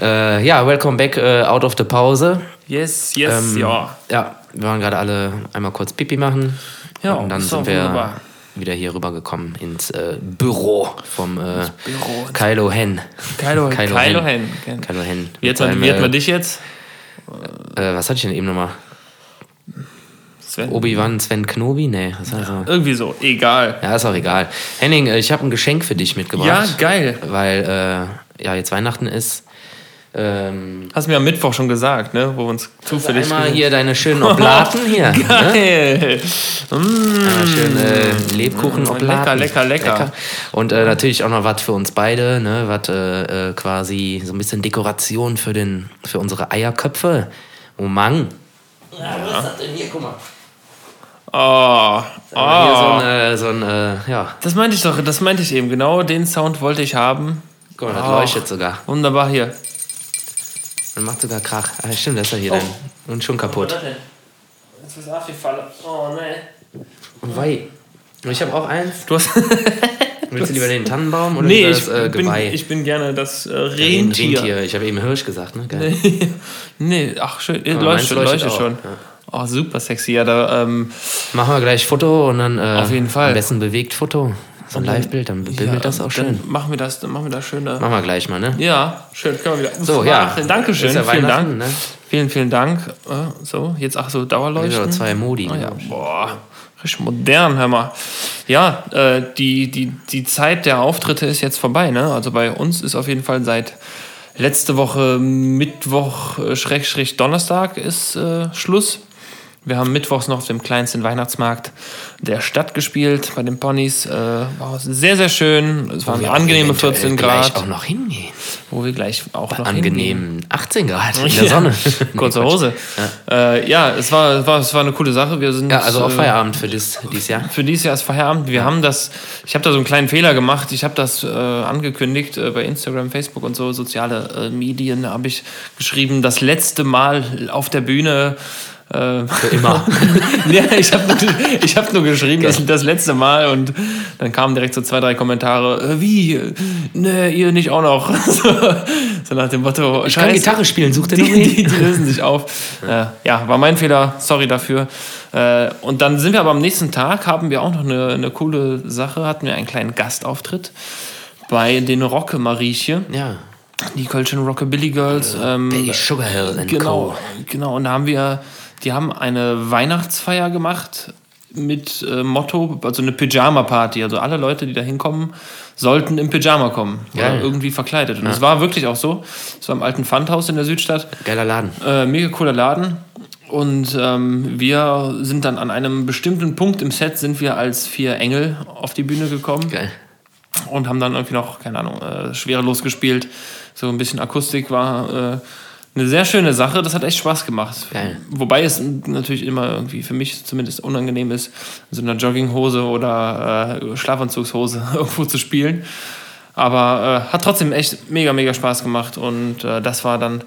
Äh, ja, welcome back äh, out of the Pause. Yes, yes, Ähm, ja. Ja, wir waren gerade alle einmal kurz Pipi machen. Ja, und dann sind wir wunderbar. wieder hier rübergekommen ins äh, Büro vom äh, Büro. Kylo Hen. Kylo, Kylo, Kylo Hen. Hen. Kylo Hen. Wie hat man, wie hat man äh, dich jetzt? Äh, was hatte ich denn eben nochmal? Sven? Obi-Wan Sven Knobi? Nee, was heißt er? Irgendwie so, egal. Ja, ist auch egal. Henning, äh, ich habe ein Geschenk für dich mitgebracht. Ja, geil. Weil äh, ja, jetzt Weihnachten ist. Ähm, Hast du mir am Mittwoch schon gesagt, ne? Wo wir uns zufällig. einmal gesehen- hier deine schönen Oblaten hier. Ne? Geil. Einmal schön äh, Lebkuchen Oblaten. Lecker, lecker, lecker. Und äh, natürlich auch noch was für uns beide, ne? Was äh, äh, quasi so ein bisschen Dekoration für, den, für unsere Eierköpfe. Oh Mann. Ja, was ist das denn hier? Guck mal. Oh, Hier so oh. ein, äh, so ein äh, ja, Das meinte ich doch, das meinte ich eben. Genau den Sound wollte ich haben. guck mal, das Oh. leuchtet sogar. Wunderbar hier. Und macht sogar Krach. Ah, stimmt, das ist ja hier dann. Und schon kaputt. Jetzt ist aufgefallen. Oh, nee. Und wei. Und ich habe auch eins. Du hast. Willst du lieber den Tannenbaum oder nee, das äh, bin, Geweih? ich bin gerne das äh, Den Rentier. Ich habe eben Hirsch gesagt, ne? Geil. nee, ach schön, äh, leuchtet, leuchtet, leuchtet schon. Oh, super sexy. Ja, da, ähm, Machen wir gleich Foto und dann äh, Auf jeden Fall. am besten bewegt Foto. So ein Live-Bild, dann bildert ja, das auch schön. Machen wir das, dann machen wir das schön. Da. Machen wir gleich mal, ne? Ja, schön. Können wir wieder. So, ja. Dankeschön. Ja vielen Dank. ne? Vielen, vielen Dank. Äh, so, jetzt ach so, Dauerleuchten. Oder zwei Modi. Oh, ja. Boah, richtig modern, hör mal. Ja, äh, die, die, die Zeit der Auftritte ist jetzt vorbei. Ne? Also bei uns ist auf jeden Fall seit letzte Woche Mittwoch, äh, Schrägstrich Donnerstag ist äh, Schluss. Wir haben mittwochs noch auf dem kleinsten Weihnachtsmarkt der Stadt gespielt bei den Ponys. Äh, war sehr, sehr schön. Es waren Wir angenehme eventuell 14 gleich Grad, auch noch hingehen. wo wir gleich auch noch hingehen. Angenehmen 18 Grad in der Ja, Sonne. Kurze. Hose. Ja, äh, ja es, war, es, war, es war eine coole Sache. Wir sind, Ja, also auch äh, Feierabend für dies, dieses Jahr. Für dieses Jahr ist Feierabend. Wir haben das, ich habe da so einen kleinen Fehler gemacht. Ich habe das äh, angekündigt äh, bei Instagram, Facebook und so, soziale äh, Medien habe ich geschrieben, das letzte Mal auf der Bühne Äh, Für immer. ja, ich habe nur, ich hab nur geschrieben, das, das letzte Mal und dann kamen direkt so zwei, drei Kommentare. Äh, wie? Ne, ihr nicht auch noch. so, so nach dem Motto, Ich kann Gitarre spielen, such dir noch die, die, die lösen sich auf. Äh, ja, war mein Fehler, sorry dafür. Äh, und dann sind wir aber am nächsten Tag, haben wir auch noch eine, eine coole Sache, hatten wir einen kleinen Gastauftritt bei den Rocke Marieche, Ja. die Kölschen Rockabilly Girls. Ähm, Baby Sugar Hill genau, Co. genau, und da haben wir, die haben eine Weihnachtsfeier gemacht mit äh, Motto, also eine Pyjama-Party. Also alle Leute, die da hinkommen, sollten im Pyjama kommen. Oder irgendwie verkleidet. Und es war wirklich auch so. Es war im alten Pfandhaus in der Südstadt. Geiler Laden. Äh, mega cooler Laden. Und ähm, wir sind dann an einem bestimmten Punkt im Set sind wir als vier Engel auf die Bühne gekommen Geil. und haben dann irgendwie noch, keine Ahnung, äh, schwerelos gespielt. So ein bisschen Akustik war äh, eine sehr schöne Sache. Das hat echt Spaß gemacht. Geil. Wobei es natürlich immer irgendwie für mich zumindest unangenehm ist, in so einer Jogginghose oder äh, Schlafanzugshose irgendwo zu spielen. Aber äh, hat trotzdem echt mega, mega Spaß gemacht und äh, das war dann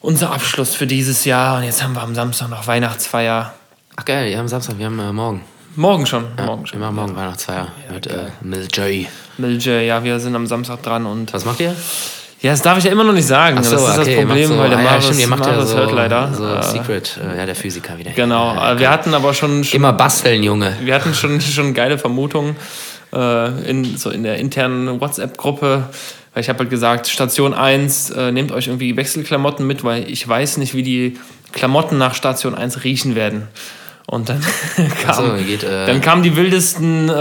unser Abschluss für dieses Jahr. Und jetzt haben wir am Samstag noch Weihnachtsfeier. Ach geil, wir haben Samstag, wir haben äh, morgen. Morgen schon. Ja, morgen wir schon. machen morgen Weihnachtsfeier mit äh, Mill J. Milje, ja, wir sind am Samstag dran und Was macht ihr? Ja, das darf ich ja immer noch nicht sagen. So, das ist okay, das Problem, so, weil der ah, ja, stimmt, ihr macht ja Marius so, hört leider. so äh, Secret, äh, ja, der Physiker wieder. genau, Ja, äh, wir hatten aber schon, schon Immer basteln, Junge. wir hatten schon, schon geile Vermutungen äh, in, so in der internen WhatsApp-Gruppe. Weil ich habe halt gesagt, Station 1, äh, nehmt euch irgendwie Wechselklamotten mit, weil ich weiß nicht, wie die Klamotten nach Station 1 riechen werden. Und dann kam, so, geht, äh, dann kamen die wildesten, äh,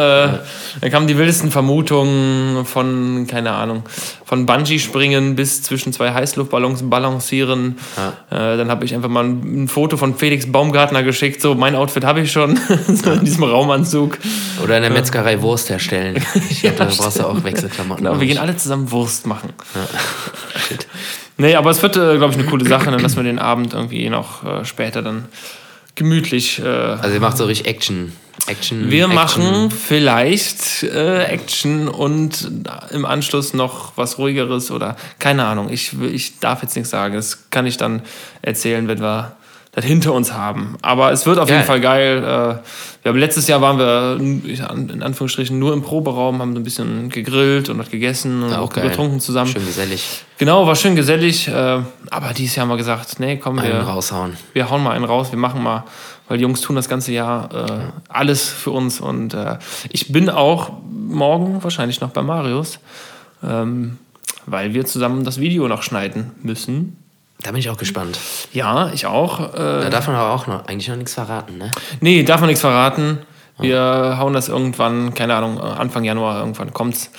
dann kamen die wildesten Vermutungen von, keine Ahnung, von Bungee-Springen bis zwischen zwei Heißluftballons balancieren. Äh, dann habe ich einfach mal ein, ein Foto von Felix Baumgartner geschickt. So, mein Outfit habe ich schon, so in diesem Raumanzug. Oder in der Metzgerei Wurst herstellen. Ich glaube, da brauchst du auch Wechselklamotten. Genau, wir gehen alle zusammen Wurst machen. Nee, aber es wird, äh, glaube ich, eine coole Sache. Dann lassen wir den Abend irgendwie noch äh, später dann gemütlich. Äh, Also ihr macht so richtig Action. Action. wir Action. machen vielleicht äh, Action und im Anschluss noch was ruhigeres oder keine Ahnung. Ich, ich darf jetzt nichts sagen. Das kann ich dann erzählen, wenn wir das hinter uns haben. Aber es wird auf Geil. jeden Fall geil. Äh, wir haben, letztes Jahr waren wir in Anführungsstrichen nur im Proberaum, haben so ein bisschen gegrillt und was gegessen und auch getrunken zusammen. Schön gesellig. Genau, war schön gesellig. Äh, aber dieses Jahr haben wir gesagt, nee, komm, Einen wir, raushauen. wir hauen mal einen raus, wir machen mal, weil die Jungs tun das ganze Jahr äh, alles für uns. Und äh, ich bin auch morgen wahrscheinlich noch bei Marius, ähm, weil wir zusammen das Video noch schneiden müssen. Da bin ich auch gespannt. Ja, ich auch. Äh, Da darf man aber auch noch, eigentlich noch nichts verraten, ne? nee, darf man nichts verraten. Wir hauen das irgendwann, keine Ahnung, Anfang Januar irgendwann kommt's.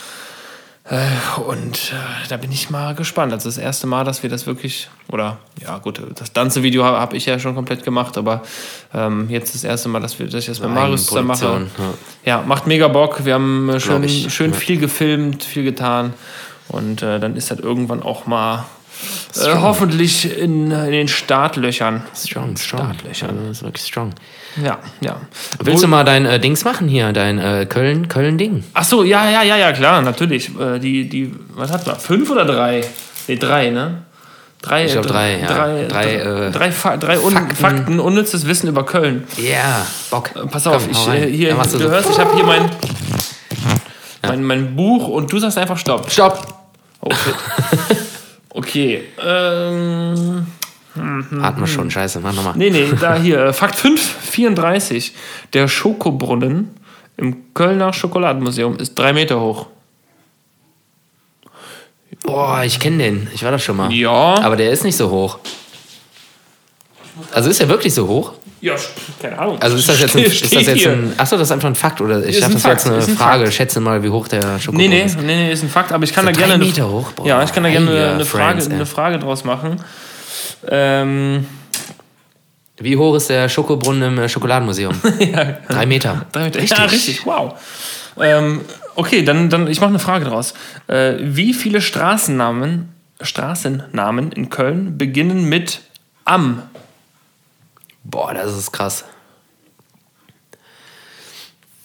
Äh, und äh, da bin ich mal gespannt. Also das erste Mal, dass wir das wirklich, oder ja gut, das ganze Video habe hab ich ja schon komplett gemacht, aber ähm, jetzt das erste Mal, dass, wir, dass ich das mit Marius zusammen mache. Eigenproduktion, Ja, macht mega Bock. Wir haben äh, schön, ich. schön Ja. viel gefilmt, viel getan. Und äh, dann ist das irgendwann auch mal äh, hoffentlich in, in den Startlöchern. Strong, strong. Startlöchern. Das ist wirklich strong. Ja, ja. Willst du mal dein äh, Dings machen hier, dein äh, Köln, Köln-Ding? Ach so, ja, ja, ja, ja, klar, natürlich. Äh, die, die, was hat man? Fünf oder drei? Nee, drei, ne? Drei, Ich glaub, drei, ja. Drei, Drei, drei, äh, drei, Fa drei Un Fakten. Fakten. unnützes Wissen über Köln. Ja, yeah, Bock. Äh, Pass auf, Komm, ich, äh, hier, du du so. hörst, ich habe hier mein, mein, mein Buch und du sagst einfach Stopp. Stopp! Shit. okay. Ähm, Atme schon, scheiße, mach nochmal. nee, nee, da hier. äh, Fakt 5, 34. Der Schokobrunnen im Kölner Schokoladenmuseum ist drei Meter hoch. Boah, ich kenne den. Ich war da schon mal. Ja. Aber der ist nicht so hoch. Also ist er wirklich so hoch? Ja, keine Ahnung. Also ist das jetzt ein, ist das jetzt ein Achso, das ist einfach ein Fakt oder ich ein das wäre jetzt Fakt, eine ein Frage. Fakt. Schätze mal, wie hoch der Nee, Schokobrunnen nee, ist. nee, nee, ist ein Fakt, aber ich kann da gerne. Meter hoch? Boah, ja, ich kann da gerne eine, eine, Frage, eine Frage draus machen. Ähm, Wie hoch ist der Schokobrunnen im äh, Schokoladenmuseum? Drei Meter. drei Meter. Ja, richtig, wow. Ähm, okay, dann, dann ich mache eine Frage draus. Äh, wie viele Straßennamen, Straßennamen in Köln beginnen mit am? Boah, das ist krass.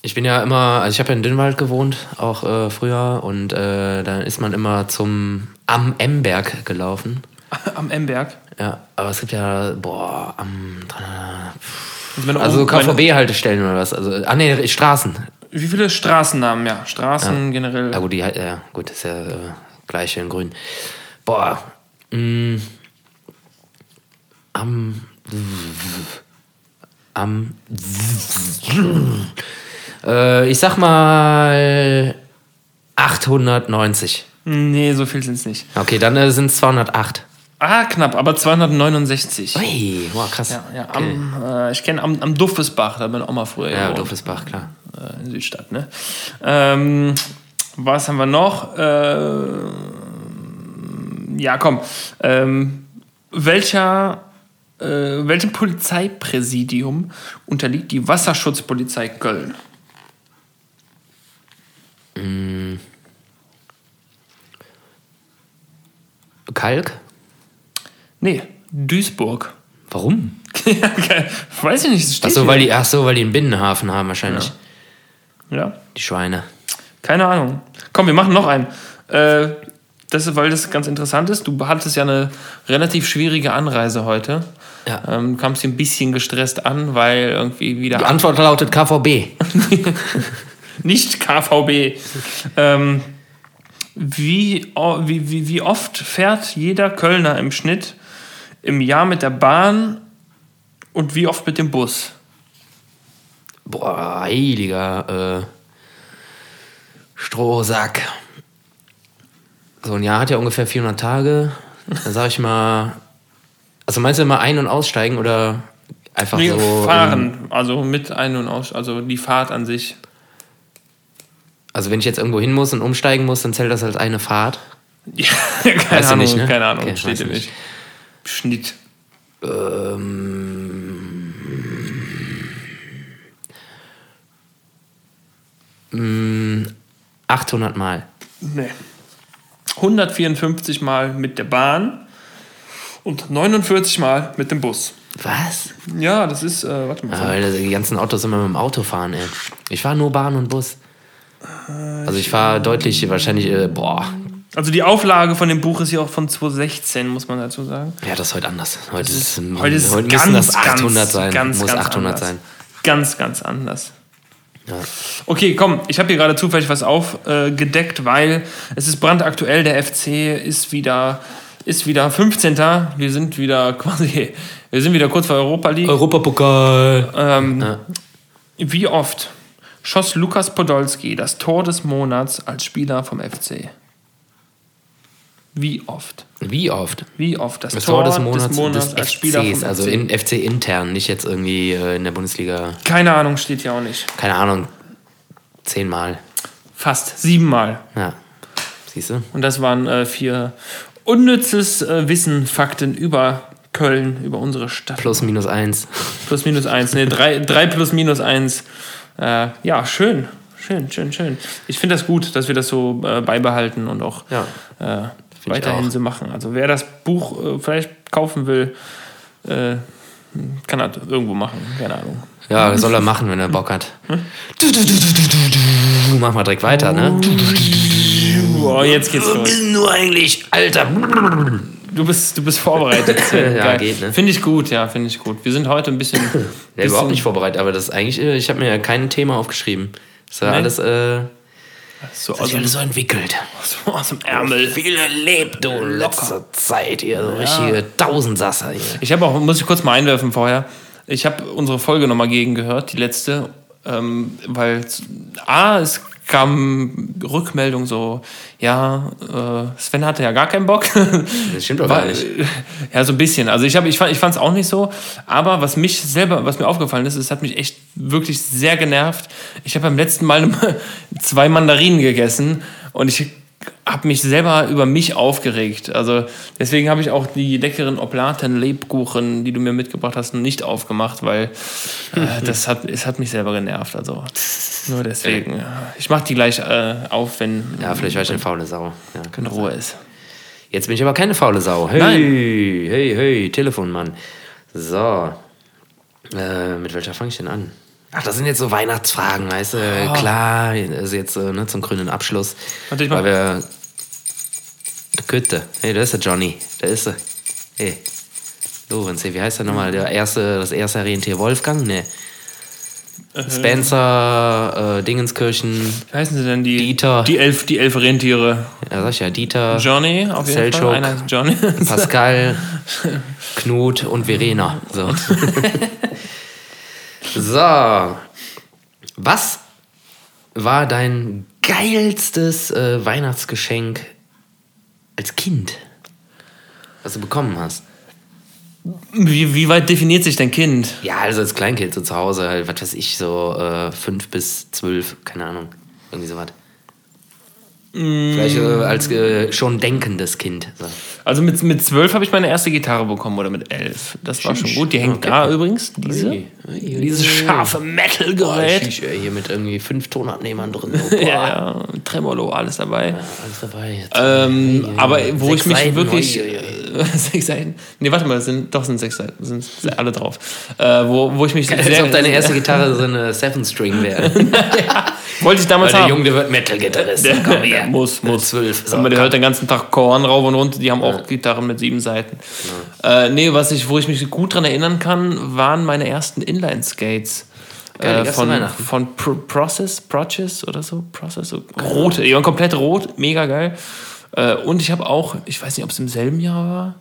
Ich bin ja immer, also ich habe ja in Dünnwald gewohnt, auch äh, früher, und äh, da ist man immer zum Am Emberg gelaufen. Am Emberg. Ja, aber es gibt ja, boah, am. Also, Also KVB-Haltestellen oder was? Also, ah, nee, Straßen. Wie viele Straßennamen, ja. Straßen generell. Ja, gut, die, ja, gut, ist ja äh, gleich in grün. Boah. Mh, am. Am. Äh, ich sag mal. 890. Nee, so viel sind es nicht. Okay, dann äh, sind es 208. Ah, knapp, aber 269. Ui, wow, krass. Ja, ja okay. am, äh, ich kenne am, am Duffesbach, da bin ich auch mal früher ja gewohnt, Doofesbach, klar. äh, in Südstadt. Ne? Ähm, was haben wir noch? Äh, ja, komm. Ähm, welcher, äh, welchem Polizeipräsidium unterliegt die Wasserschutzpolizei Köln? Kalk? Nee, Duisburg. Warum? Ja. Weiß ich nicht, es steht Ach so, hier. weil die, ach so, weil die einen Binnenhafen haben wahrscheinlich. Ja, Die Schweine. keine Ahnung. Komm, wir machen noch einen. Äh, das, weil das ganz interessant ist. Du hattest ja eine relativ schwierige Anreise heute. Ja. Ähm, du kamst ein bisschen gestresst an, weil irgendwie wieder Die Antwort lautet KVB. nicht KVB. Ähm, wie, wie, wie, wie oft fährt jeder Kölner im Schnitt im Jahr mit der Bahn und wie oft mit dem Bus? Boah, heiliger äh, Strohsack. So ein Jahr hat ja ungefähr 400 Tage. Dann sag ich mal. Also meinst du immer ein- und aussteigen oder einfach Nee, so. fahren, also mit ein- und aus, also die Fahrt an sich. Also wenn ich jetzt irgendwo hin muss und umsteigen muss, dann zählt das als eine Fahrt. Ja, keine Weißt Ahnung, nicht, ne? keine Ahnung, Okay, steht hier nicht. Schnitt. Ähm, mm, 800 Mal. Nee. 154 Mal mit der Bahn und 49 Mal mit dem Bus. Was? Ja, das ist, äh, warte mal. Ja, weil die ganzen Autos immer mit dem Auto fahren, ey. Ich fahre nur Bahn und Bus. Also ich fahre deutlich, wahrscheinlich, äh, boah. Also die Auflage von dem Buch ist ja auch von 2016, muss man dazu sagen. Ja, das ist heute anders. Heute, ist, Heute ist heute ganz, müssen das 800 ganz, sein. Ganz, Muss ganz 800 anders. sein. Ganz, ganz anders. Ja. Okay, komm, ich habe hier gerade zufällig was aufgedeckt, äh, weil es ist brandaktuell. Der FC ist wieder, ist wieder 15. Wir sind wieder quasi, wir sind wieder kurz vor Europa League. Europapokal. Ähm, Ja. Wie oft schoss Lukas Podolski das Tor des Monats als Spieler vom FC? Wie oft? Wie oft? Wie oft das, Das Tor des Monats, Monats des als Spieler FCs, also FC? in FC intern, nicht jetzt irgendwie äh, in der Bundesliga. Keine Ahnung, steht hier auch nicht. Keine Ahnung. Zehnmal. Fast siebenmal. Ja. Siehst du? Und das waren äh, vier unnützes äh, Wissen, Fakten über Köln, über unsere Stadt. Plus minus eins. Plus minus eins. Nee, drei, drei plus minus eins. Äh, ja, schön. Schön, schön, schön. Ich finde das gut, dass wir das so äh, beibehalten und auch Ja. Weiterhin so machen. Also wer das Buch äh, vielleicht kaufen will, äh, kann das irgendwo machen. Keine Ahnung. Ja, soll er machen, wenn er Bock hat. Hm? Mach mal direkt weiter, ne? Boah, jetzt geht's los. bist du eigentlich, Alter? Du bist, du bist vorbereitet. Ja, geht, ne? Finde ich gut, ja, finde ich gut. Wir sind heute ein bisschen. Ja, bisschen überhaupt nicht vorbereitet, aber das ist eigentlich, äh, ich habe mir ja kein Thema aufgeschrieben. Das war Nee. alles, äh, so hat sich dem, alles so entwickelt. so aus dem Ärmel. Viel erlebt, du, in letzter Zeit hier. So richtige Tausendsasser hier. Ich habe auch, muss ich kurz mal einwerfen vorher. Ich habe unsere Folge nochmal gegengehört, die letzte, ähm, weil A, es kam Rückmeldung so, ja, äh, Sven hatte ja gar keinen Bock. Das stimmt doch gar nicht. Ja, so ein bisschen. Also ich, hab, ich fand es ich auch nicht so. Aber was mich selber, was mir aufgefallen ist, es hat mich echt wirklich sehr genervt. Ich habe beim letzten Mal zwei Mandarinen gegessen und ich habe mich selber über mich aufgeregt. Also deswegen habe ich auch die leckeren Oblaten Lebkuchen, die du mir mitgebracht hast, nicht aufgemacht, weil äh, das hat, es hat mich selber genervt. Also nur deswegen. Ich mache die gleich äh, auf, wenn Ja, vielleicht war ich eine faule Sau. Ja, in Ruhe ist. Jetzt bin ich aber keine faule Sau. Hey, Nein. hey, hey, Telefonmann. So. Äh, mit welcher fange ich denn an? Ach, das sind jetzt so Weihnachtsfragen, weißt du? Klar, also jetzt äh, ne, zum grünen Abschluss. Warte, ich weil mach- wir. Der Kütte. Hey, da ist der Johnny. Da ist er. Hey. Lorenz, wie heißt der nochmal? Der erste, das erste Rentier Wolfgang? Ne. Spencer, äh, Dingenskirchen. Wie heißen sie denn? Die, Dieter. Die elf, die elf Rentiere. Ja, sag ich ja, Dieter. Johnny, auf jeden Selchuk. Fall. Einer Johnny. Pascal, Knut und Verena. So. so. Was war dein geilstes äh, Weihnachtsgeschenk als Kind, was du bekommen hast? Wie, wie weit definiert sich dein Kind? Ja, also als Kleinkind so zu Hause, halt, was weiß ich, so äh, fünf bis zwölf, keine Ahnung, irgendwie sowas. Vielleicht äh, als äh, schon denkendes Kind. So. Also mit, mit zwölf habe ich meine erste Gitarre bekommen oder mit elf. Das war schon gut. Die hängt da übrigens. Diese, ui. dieses scharfe Metal-Gerät. Ey, hier mit irgendwie fünf Tonabnehmern drin. Oh, ja, ja, Tremolo, alles dabei. Alles dabei. Jetzt. Ähm, Ui, ui, aber wo ich mich Seiten, wirklich. Äh, sechs Seiten? Nee, warte mal, das sind, doch sind sechs Seiten. Sind alle drauf. Äh, wo, wo ich mich. Als ob deine erste Gitarre so eine Seven String wäre. Wollte ich damals Weil der haben. Junge, der wird Metal-Gitarrist. Der, Komm der her. muss, muss. Zwölf. Aber der hört den ganzen Tag Korn rauf und runter. Die haben auch Gitarren mit sieben Seiten. Äh, nee, was ich, wo ich mich gut dran erinnern kann, waren meine ersten Inline-Skates. Geil, Äh, von, von Pro Process, Process oder so. Process, so rote, die waren komplett rot, mega geil. Äh, und ich habe auch, ich weiß nicht, ob es im selben Jahr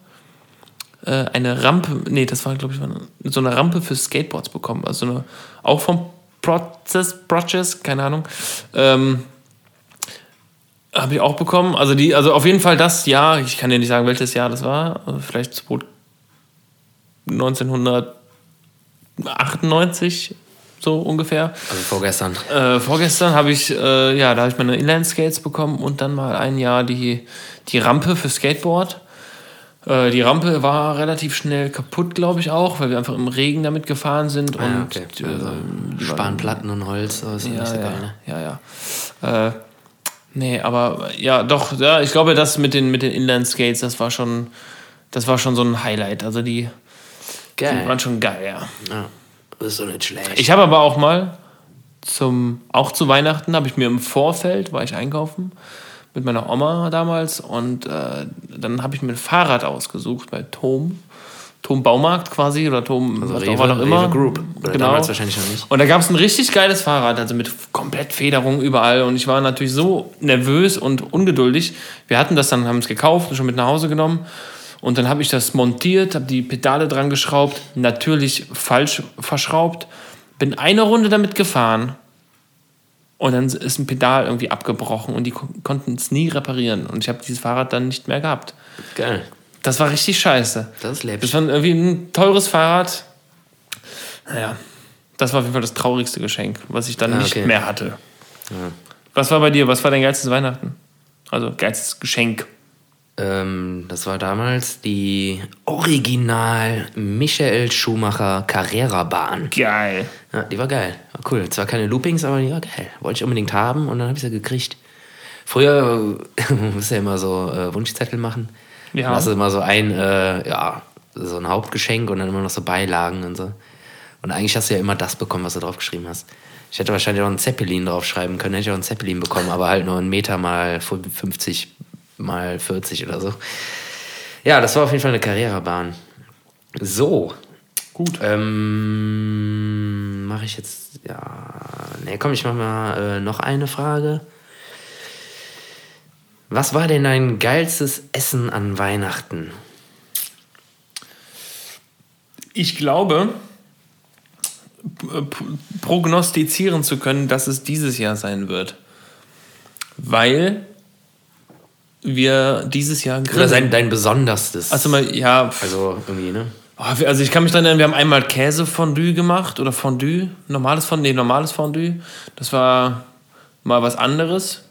war, äh, eine Rampe, nee, das war, glaube ich, so eine Rampe für Skateboards bekommen. Also eine, auch vom Process, Process, keine Ahnung. Ähm, habe ich auch bekommen. Also, die, also auf jeden Fall das Jahr, ich kann dir nicht sagen, welches Jahr das war, also vielleicht 1998, so ungefähr. Also vorgestern. Äh, vorgestern habe ich, äh, ja, da habe ich meine Inline-Skates bekommen und dann mal ein Jahr die, die Rampe für Skateboard. Äh, die Rampe war relativ schnell kaputt, glaube ich auch, weil wir einfach im Regen damit gefahren sind. Ah, und okay. äh, Also, die Spanplatten und Holz, das ist ja, ja, nicht so ja, geil, ne? ja, ja. Äh, nee, aber ja, doch, ja, ich glaube, das mit den, mit den Inline-Skates, das war schon, das war schon so ein Highlight. Also die, die Geil. waren schon geil, ja. Ja. Das ist so nicht schlecht. Ich habe aber auch mal zum, auch zu Weihnachten, habe ich mir im Vorfeld, war ich einkaufen mit meiner Oma damals und äh, dann habe ich mir ein Fahrrad ausgesucht bei Tom. Tom Baumarkt quasi oder Tom Also was Rewe- auch immer. Rewe Group. Oder damals wahrscheinlich noch nicht. Und da gab es ein richtig geiles Fahrrad, also mit komplett Federung überall. Und ich war natürlich so nervös und ungeduldig. Wir hatten das dann, haben es gekauft und schon mit nach Hause genommen. Und dann habe ich das montiert, habe die Pedale dran geschraubt, natürlich falsch verschraubt, bin eine Runde damit gefahren und dann ist ein Pedal irgendwie abgebrochen und die kon- konnten es nie reparieren. Und ich habe dieses Fahrrad dann nicht mehr gehabt. Geil. Das war richtig scheiße. Das ist Das läppisch. war irgendwie ein teures Fahrrad. Naja, das war auf jeden Fall das traurigste Geschenk, was ich dann Ah, nicht okay. mehr hatte. Was war bei dir? Was war dein geilstes Weihnachten? Also geilstes Geschenk. Ähm, das war damals die Original Michael Schumacher Carrera Bahn. Geil. Ja, die war geil. War cool. Zwar keine Loopings, aber die war geil. Wollte ich unbedingt haben und dann habe ich sie gekriegt. Früher musst du ja immer so äh, Wunschzettel machen. Ja. Hast du immer so ein, äh, ja, so ein Hauptgeschenk und dann immer noch so Beilagen und so. Und eigentlich hast du ja immer das bekommen, was du drauf geschrieben hast. Ich hätte wahrscheinlich auch einen Zeppelin draufschreiben können, hätte ich auch einen Zeppelin bekommen, aber halt nur einen Meter mal 50 mal 40 oder so. Ja, das war auf jeden Fall eine Karrierebahn. So. Gut. Ähm, mache ich jetzt, ja, ne, komm, ich mach mal äh, noch eine Frage. Was war denn dein geilstes Essen an Weihnachten? Ich glaube, prognostizieren zu können, dass es dieses Jahr sein wird. Weil wir dieses Jahr Oder grillen. sein, dein besonderstes? Also mal, ja, also irgendwie, ne? Oh, Also ich kann mich daran erinnern, wir haben einmal Käsefondue gemacht oder Fondue, normales Fondue, nee, normales Fondue. Das war mal was anderes.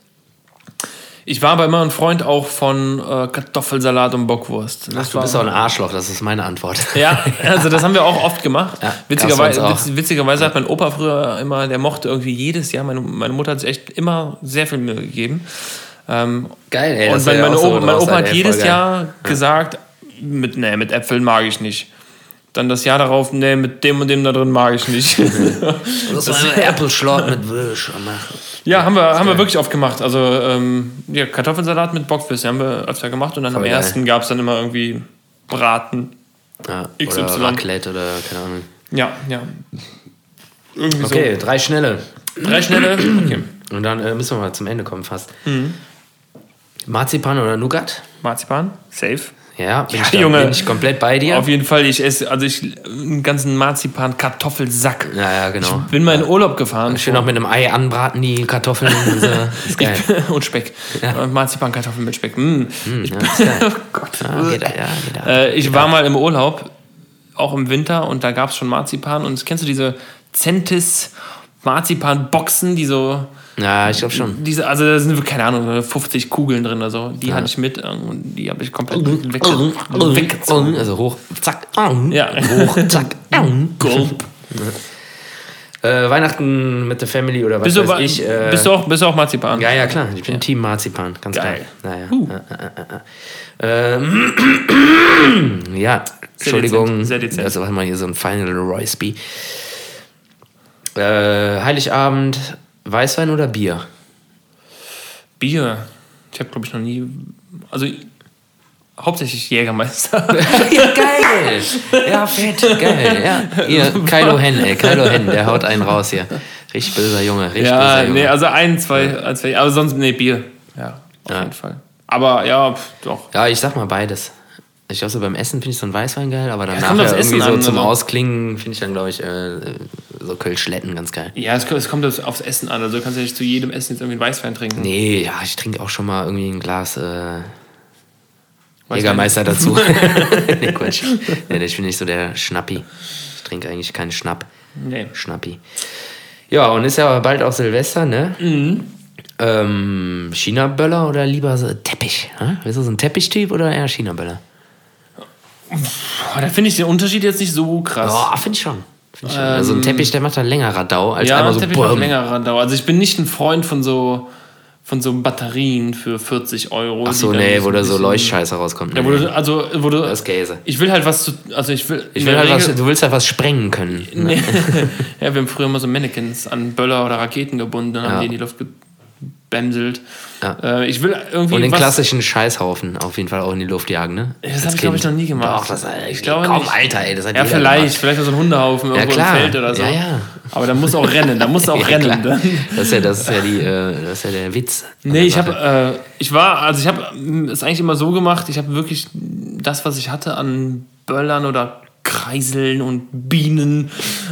Ich war aber immer ein Freund auch von äh, Kartoffelsalat und Bockwurst. Das Ach, du bist auch ein Arschloch, das ist meine Antwort. ja, also das haben wir auch oft gemacht. Ja, witzigerweise, witz, witzigerweise hat mein Opa früher immer, der mochte irgendwie jedes Jahr, meine, meine Mutter hat sich echt immer sehr viel Mühe gegeben. Ähm, Geil, ey. und mein, meine so Opa, mein Opa hat jedes geil. Jahr gesagt, mit, nee, mit Äpfeln mag ich nicht. Dann das Jahr darauf, nee, mit dem und dem da drin mag ich nicht. Das war ein Apfelschlot mit Würsch ja, haben wir, haben wir wirklich oft gemacht. Also ähm, ja, Kartoffelsalat mit Bockwürste haben wir öfter gemacht. Und dann Voll am geil. ersten gab es dann immer irgendwie Braten Ja, XY. Oder Raclette oder keine Ahnung. Ja, ja. Irgendwie Okay, drei schnelle. so. Drei schnelle. Okay. Und dann äh, müssen wir mal zum Ende kommen fast. Mhm. Marzipan oder Nougat? Marzipan, safe. Ja, bin, Ja, ich, da, Junge. bin ich komplett bei dir. Auf jeden Fall, ich esse, also ich, einen ganzen Marzipan-Kartoffelsack. ja, ja, genau. Bin mal in Urlaub gefahren. Schön auch mit einem Ei anbraten, die Kartoffeln. und so. ist geil. und Speck. Und Marzipan-Kartoffeln mit Speck. Mm. Hm, ja, ist geil. Oh Gott. Ja, geht ja. Äh, ich war mal im Urlaub, auch im Winter, und da gab es schon Marzipan. Und kennst du diese Centis Marzipan-Boxen, die so. Ja, ich glaube schon. Diese, also da sind, keine Ahnung, 50 Kugeln drin oder so. Die hatte ich mit äh, und die habe ich komplett weg, weggezogen. Also hoch, zack, Ja. hoch, zack. Gulp. Äh, Weihnachten mit der Family oder was Bist, du, weiß ich. Äh, bist, du auch, bist du auch Marzipan? Ja, ja, klar. Ich bin Team Marzipan, ganz Geil. klar. Naja. Huh. Ähm, ja, Entschuldigung. sehr dezent. Das war mal hier so ein Final Royce-Bee. Äh, Heiligabend, Weißwein oder Bier? Bier. Ich habe, glaube ich, noch nie. Also hauptsächlich Jägermeister. ja, geil. Ja, fett, geil. Ja. Hier, Kylo Hen, ey. Kylo Hen, der haut einen raus hier. Richtig böser Junge, richtig ja, böser Junge. nee, also ein, zwei, ein, zwei, aber sonst, nee, Bier. Ja, auf Ja. jeden Fall. Aber ja, pf, doch. Ja, ich sag mal beides. Ich glaube, so beim Essen finde ich so ein Weißwein geil, aber danach ja irgendwie Essen so an, zum also. Ausklingen finde ich dann, glaube ich, äh, so Kölschletten ganz geil. Ja, es, es kommt aufs- Essen an. Also du kannst ja nicht zu jedem Essen jetzt irgendwie einen Weißwein trinken. Nee, ja, ich trinke auch schon mal irgendwie ein Glas äh. Jägermeister dazu. nee, Quatsch. Nee, ich bin nicht so der Schnappi. Ich trinke eigentlich keinen Schnapp. Nee. Schnappi. Ja, und ist ja bald auch Silvester, ne? Mhm. Ähm, China-Böller oder lieber so Teppich? Hä? Bist du so ein Teppichtyp oder eher China-Böller? Boah, da finde ich den Unterschied jetzt nicht so krass. Ja, finde ich schon. Schon. also ein Teppich, der macht dann länger Radau als Ähm, ja, einmal so so Teppich macht BOOM. längere Dauer. Also ich bin nicht ein Freund von so von so Batterien für 40 Euro. Ach so, nee, so wo ein da so Leuchtscheiße rauskommt. Ja, wo du, also, wo du, Das ist Käse. Ich will halt was zu, also ich will, Ich will halt was, Regel- du willst halt was sprengen können. Ne? ja, wir haben früher immer so Mannequins an Böller oder Raketen gebunden und haben Ja. die in die Luft gebämselt. Ja. Äh, ich will irgendwie Und den klassischen Scheißhaufen auf jeden Fall auch in die Luft jagen, ne? Das habe ich, glaube ich, noch nie gemacht. Doch, das, ich glaube komm, nicht. Alter, ey, das hat Ja, vielleicht, gemacht. vielleicht so ein Hundehaufen irgendwo klar. im Feld oder so. Ja, ja. Aber da muss auch rennen, da muss auch Ja, rennen. Dann. Das ist ja, das ist ja, die, äh, das ist ja der Witz. Nee, ich habe, äh, ich war, also ich habe es eigentlich immer so gemacht, ich habe wirklich das, was ich hatte an Böllern oder Kreiseln und Bienen,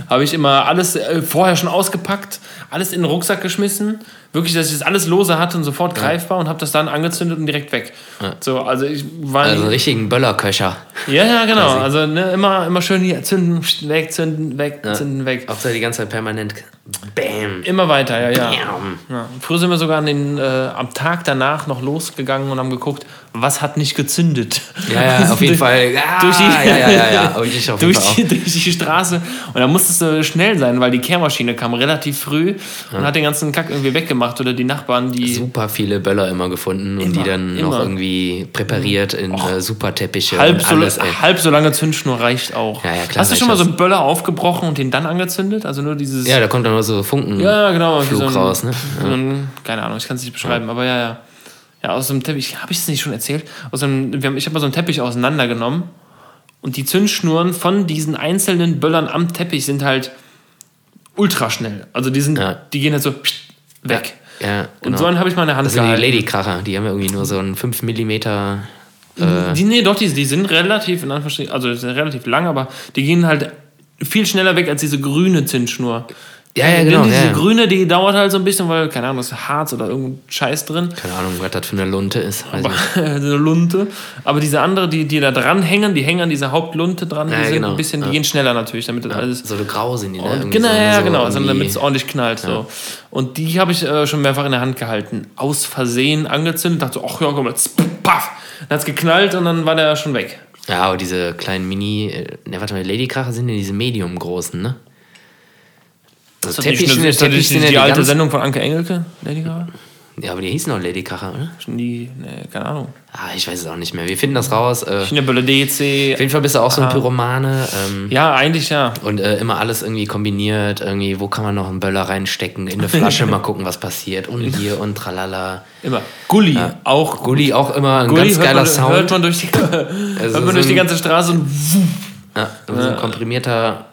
habe ich immer alles äh, vorher schon ausgepackt, alles in den Rucksack geschmissen. Wirklich, dass ich das alles lose hatte und sofort greifbar und habe das dann angezündet und direkt weg. So, also ich war Also einen richtigen Böllerköcher. ja, ja, genau. Also ne, immer, immer schön hier zünden, weg, zünden, weg, zünden, weg. Auch die ganze Zeit permanent. Bam. Immer weiter, ja, ja. Bam. ja. Früher sind wir sogar an den, äh, am Tag danach noch losgegangen und haben geguckt, was hat nicht gezündet. Ja, ja, auf jeden Fall. Ja, durch die, ja, ja, ja, ja. Und ich auf jeden durch, Fall die, durch die Straße. Und da musstest du schnell sein, weil die Kehrmaschine kam relativ früh und hat den ganzen Kack irgendwie weggemacht. Oder die Nachbarn, die. super viele Böller immer gefunden und die Immer, dann immer. noch irgendwie präpariert in äh, Superteppiche Halb so, alles, halb so lange Zündschnur reicht auch. Ja, ja, klar, Hast du schon mal so einen Böller aufgebrochen und den dann angezündet? Also nur dieses. Ja, da kommt dann nur so Funken. Ja, genau. Flug so ein, raus, ne? So ein, keine Ahnung, ich kann es nicht beschreiben, aber ja, ja. Ja, aus dem Teppich, habe ich es nicht schon erzählt? Aus einem, wir haben, ich habe mal so einen Teppich auseinandergenommen und die Zündschnuren von diesen einzelnen Böllern am Teppich sind halt ultra schnell. Also die, sind, Ja. die gehen halt so weg. Ja, Und genau. so einen habe ich mal in der Hand Das sind die gehalten. Ladykracher, die haben ja irgendwie nur so einen 5 mm. Die, nee, doch, die, die sind relativ, in Anführungsstrichen, also die sind relativ lang, aber die gehen halt viel schneller weg als diese grüne Zündschnur. Ja, ja, Denn genau. Diese Ja, ja. grüne, die dauert halt so ein bisschen, weil, keine Ahnung, ist Harz oder irgendein Scheiß drin. Keine Ahnung, was das für eine Lunte ist. Weiß eine Lunte. Aber diese andere, die, die da dran hängen, die hängen an dieser Hauptlunte dran, die Ja, sind genau. ein bisschen, die Ja. gehen schneller natürlich, damit das alles. So eine grau sind die, ne? Irgendwie genau, so, ja, so genau, also irgendwie- damit es ordentlich knallt. So. Und die habe ich äh, schon mehrfach in der Hand gehalten. Aus Versehen angezündet, dachte so, ach ja, komm, jetzt, paff. Dann hat es geknallt und dann war der schon weg. Ja, aber diese kleinen Mini, äh, ne, warte mal, Ladykracher sind ja diese medium großen, ne? Also Ist das nicht, eine, ist das nicht die, alte Sendung von Anke Engelke? Lady Gaga? Ja, aber die hießen auch Ladykracher, oder? Schon die, ne, keine Ahnung. Ah, ich weiß es auch nicht mehr. Wir finden das raus. Äh, Chinabölle DC. auf jeden Fall bist du auch so ein. Pyromane. Ähm, Ja, eigentlich ja. Und äh, immer alles irgendwie kombiniert. Irgendwie, wo kann man noch einen Böller reinstecken? In eine Flasche mal gucken, was passiert. Und hier und tralala. Immer. Gulli, auch Gulli auch immer ein Gulli ganz geiler man, Sound. Hört man durch die, hört man durch die ganze Straße und wuff, Ja, so ein komprimierter,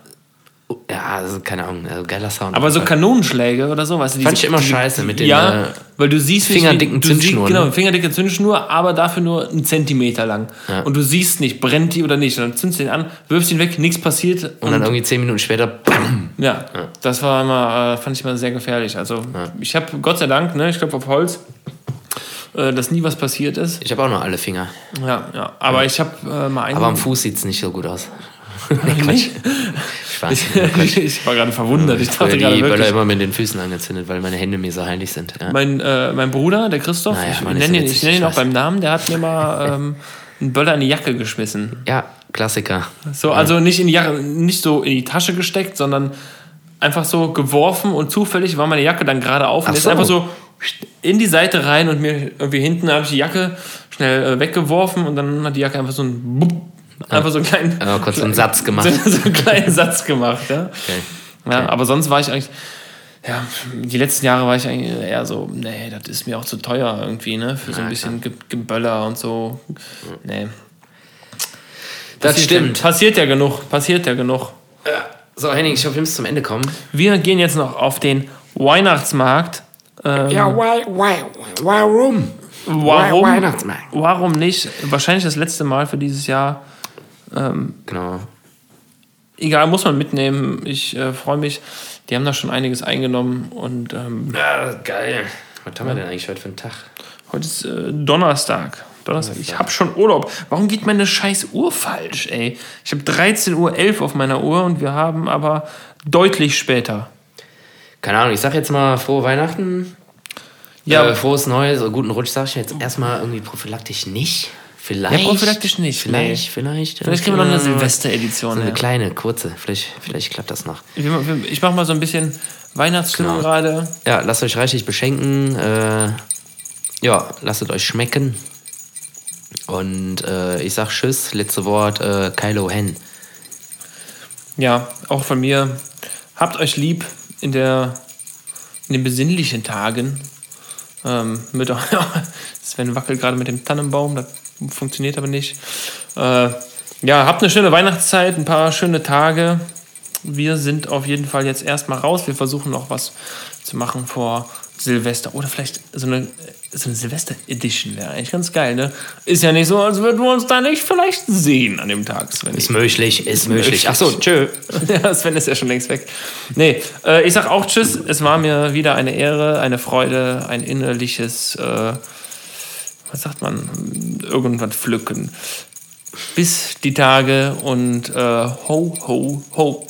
ja, also keine Ahnung, also geiler Sound. Aber so Kanonenschläge oder so, weißt du, Fand ich immer scheiße mit den, Ja, äh, weil du siehst nicht, fingerdicken wie- du siehst- Zündschnuren, Genau, fingerdicke Zündschnur, aber dafür nur einen Zentimeter lang. Ja. Und du siehst nicht, brennt die oder nicht. Und dann zündest du den an, wirfst ihn weg, nichts passiert. und dann irgendwie zehn Minuten später, bam. Ja, das war immer, äh, fand ich immer sehr gefährlich. Also ich habe Gott sei Dank, ne, ich glaube auf Holz, äh, dass nie was passiert ist. Ich habe auch noch alle Finger. Ja, ja. Aber ich habe äh, mal einen. Aber am Fuß sieht es nicht so gut aus. Nee, Quatsch. Spaß. ich, ich war gerade verwundert. Ich dachte die gerade Böller wirklich. immer mit den Füßen angezündet, weil meine Hände mir so heilig sind. Ja. Mein, äh, mein Bruder, der Christoph, Naja, ich ist nenne ja ihn, ich nenn ihn auch beim Namen, der hat mir mal ähm, einen Böller in die Jacke geschmissen. ja, Klassiker. So, also nicht in die Jacke, nicht so in die Tasche gesteckt, sondern einfach so geworfen und zufällig war meine Jacke dann gerade auf und Ach ist so. einfach so in die Seite rein und mir irgendwie hinten habe ich die Jacke schnell äh, weggeworfen und dann hat die Jacke einfach so einen Bup, einfach so einen kleinen, Ja, kurz einen Satz gemacht. so, so einen kleinen Satz gemacht, ja. Okay. Ja, aber sonst war ich eigentlich, ja, die letzten Jahre war ich eigentlich eher so, nee, das ist mir auch zu teuer irgendwie, ne, für so ein Ja, bisschen Ge Geböller und so. Nee. Das Passiert stimmt. Ja, passiert ja genug, passiert ja genug. So, Henning, ich hoffe, wir müssen zum Ende kommen. Wir gehen jetzt noch auf den Weihnachtsmarkt. Ähm, Ja, why, why, warum? warum? Weihnachtsmarkt. Warum nicht? Wahrscheinlich das letzte Mal für dieses Jahr. Genau. Egal, muss man mitnehmen. Ich äh, freue mich. Die haben da schon einiges eingenommen und ähm, Ja, geil. Was haben wir denn eigentlich heute für einen Tag? heute ist äh, Donnerstag. Donnerstag. Ich habe schon Urlaub. Warum geht meine scheiß Uhr falsch, ey? Ich habe 13.11 Uhr auf meiner Uhr und wir haben aber deutlich später. Keine Ahnung, ich sag jetzt mal frohe Weihnachten. Ja, äh, frohes Neues, guten Rutsch sag ich jetzt erstmal irgendwie prophylaktisch nicht. Vielleicht. Ja, prophylaktisch nicht, Vielleicht, nee. vielleicht. vielleicht kriegen wir noch eine äh, Silvesteredition. So eine ja. kleine, kurze. Vielleicht, vielleicht klappt das noch. Ich, mache mal so ein bisschen Weihnachtsstimmung Genau. gerade. Ja, lasst euch reichlich beschenken. Äh, ja, lasst es euch schmecken. Und äh, ich sag Tschüss, letzte Wort, äh, Kylo Hen. Ja, auch von mir. Habt euch lieb in, der, in den besinnlichen Tagen. Ähm, mit, Sven wackelt gerade mit dem Tannenbaum, das funktioniert aber nicht. Äh, ja, habt eine schöne Weihnachtszeit, ein paar schöne Tage. Wir sind auf jeden Fall jetzt erstmal raus. Wir versuchen noch was zu machen vor Silvester. Oder vielleicht so eine, so eine Silvester-Edition wäre eigentlich ganz geil, ne? Ist ja nicht so, als würden wir uns da nicht vielleicht sehen an dem Tag, Sven. Ist möglich, ist möglich. Achso, tschö. Ja, Sven ist ja schon längst weg. Nee, äh, ich sag auch Tschüss. Es war mir wieder eine Ehre, eine Freude, ein innerliches, äh, was sagt man, irgendwas pflücken. Bis die Tage und äh, ho, ho, ho.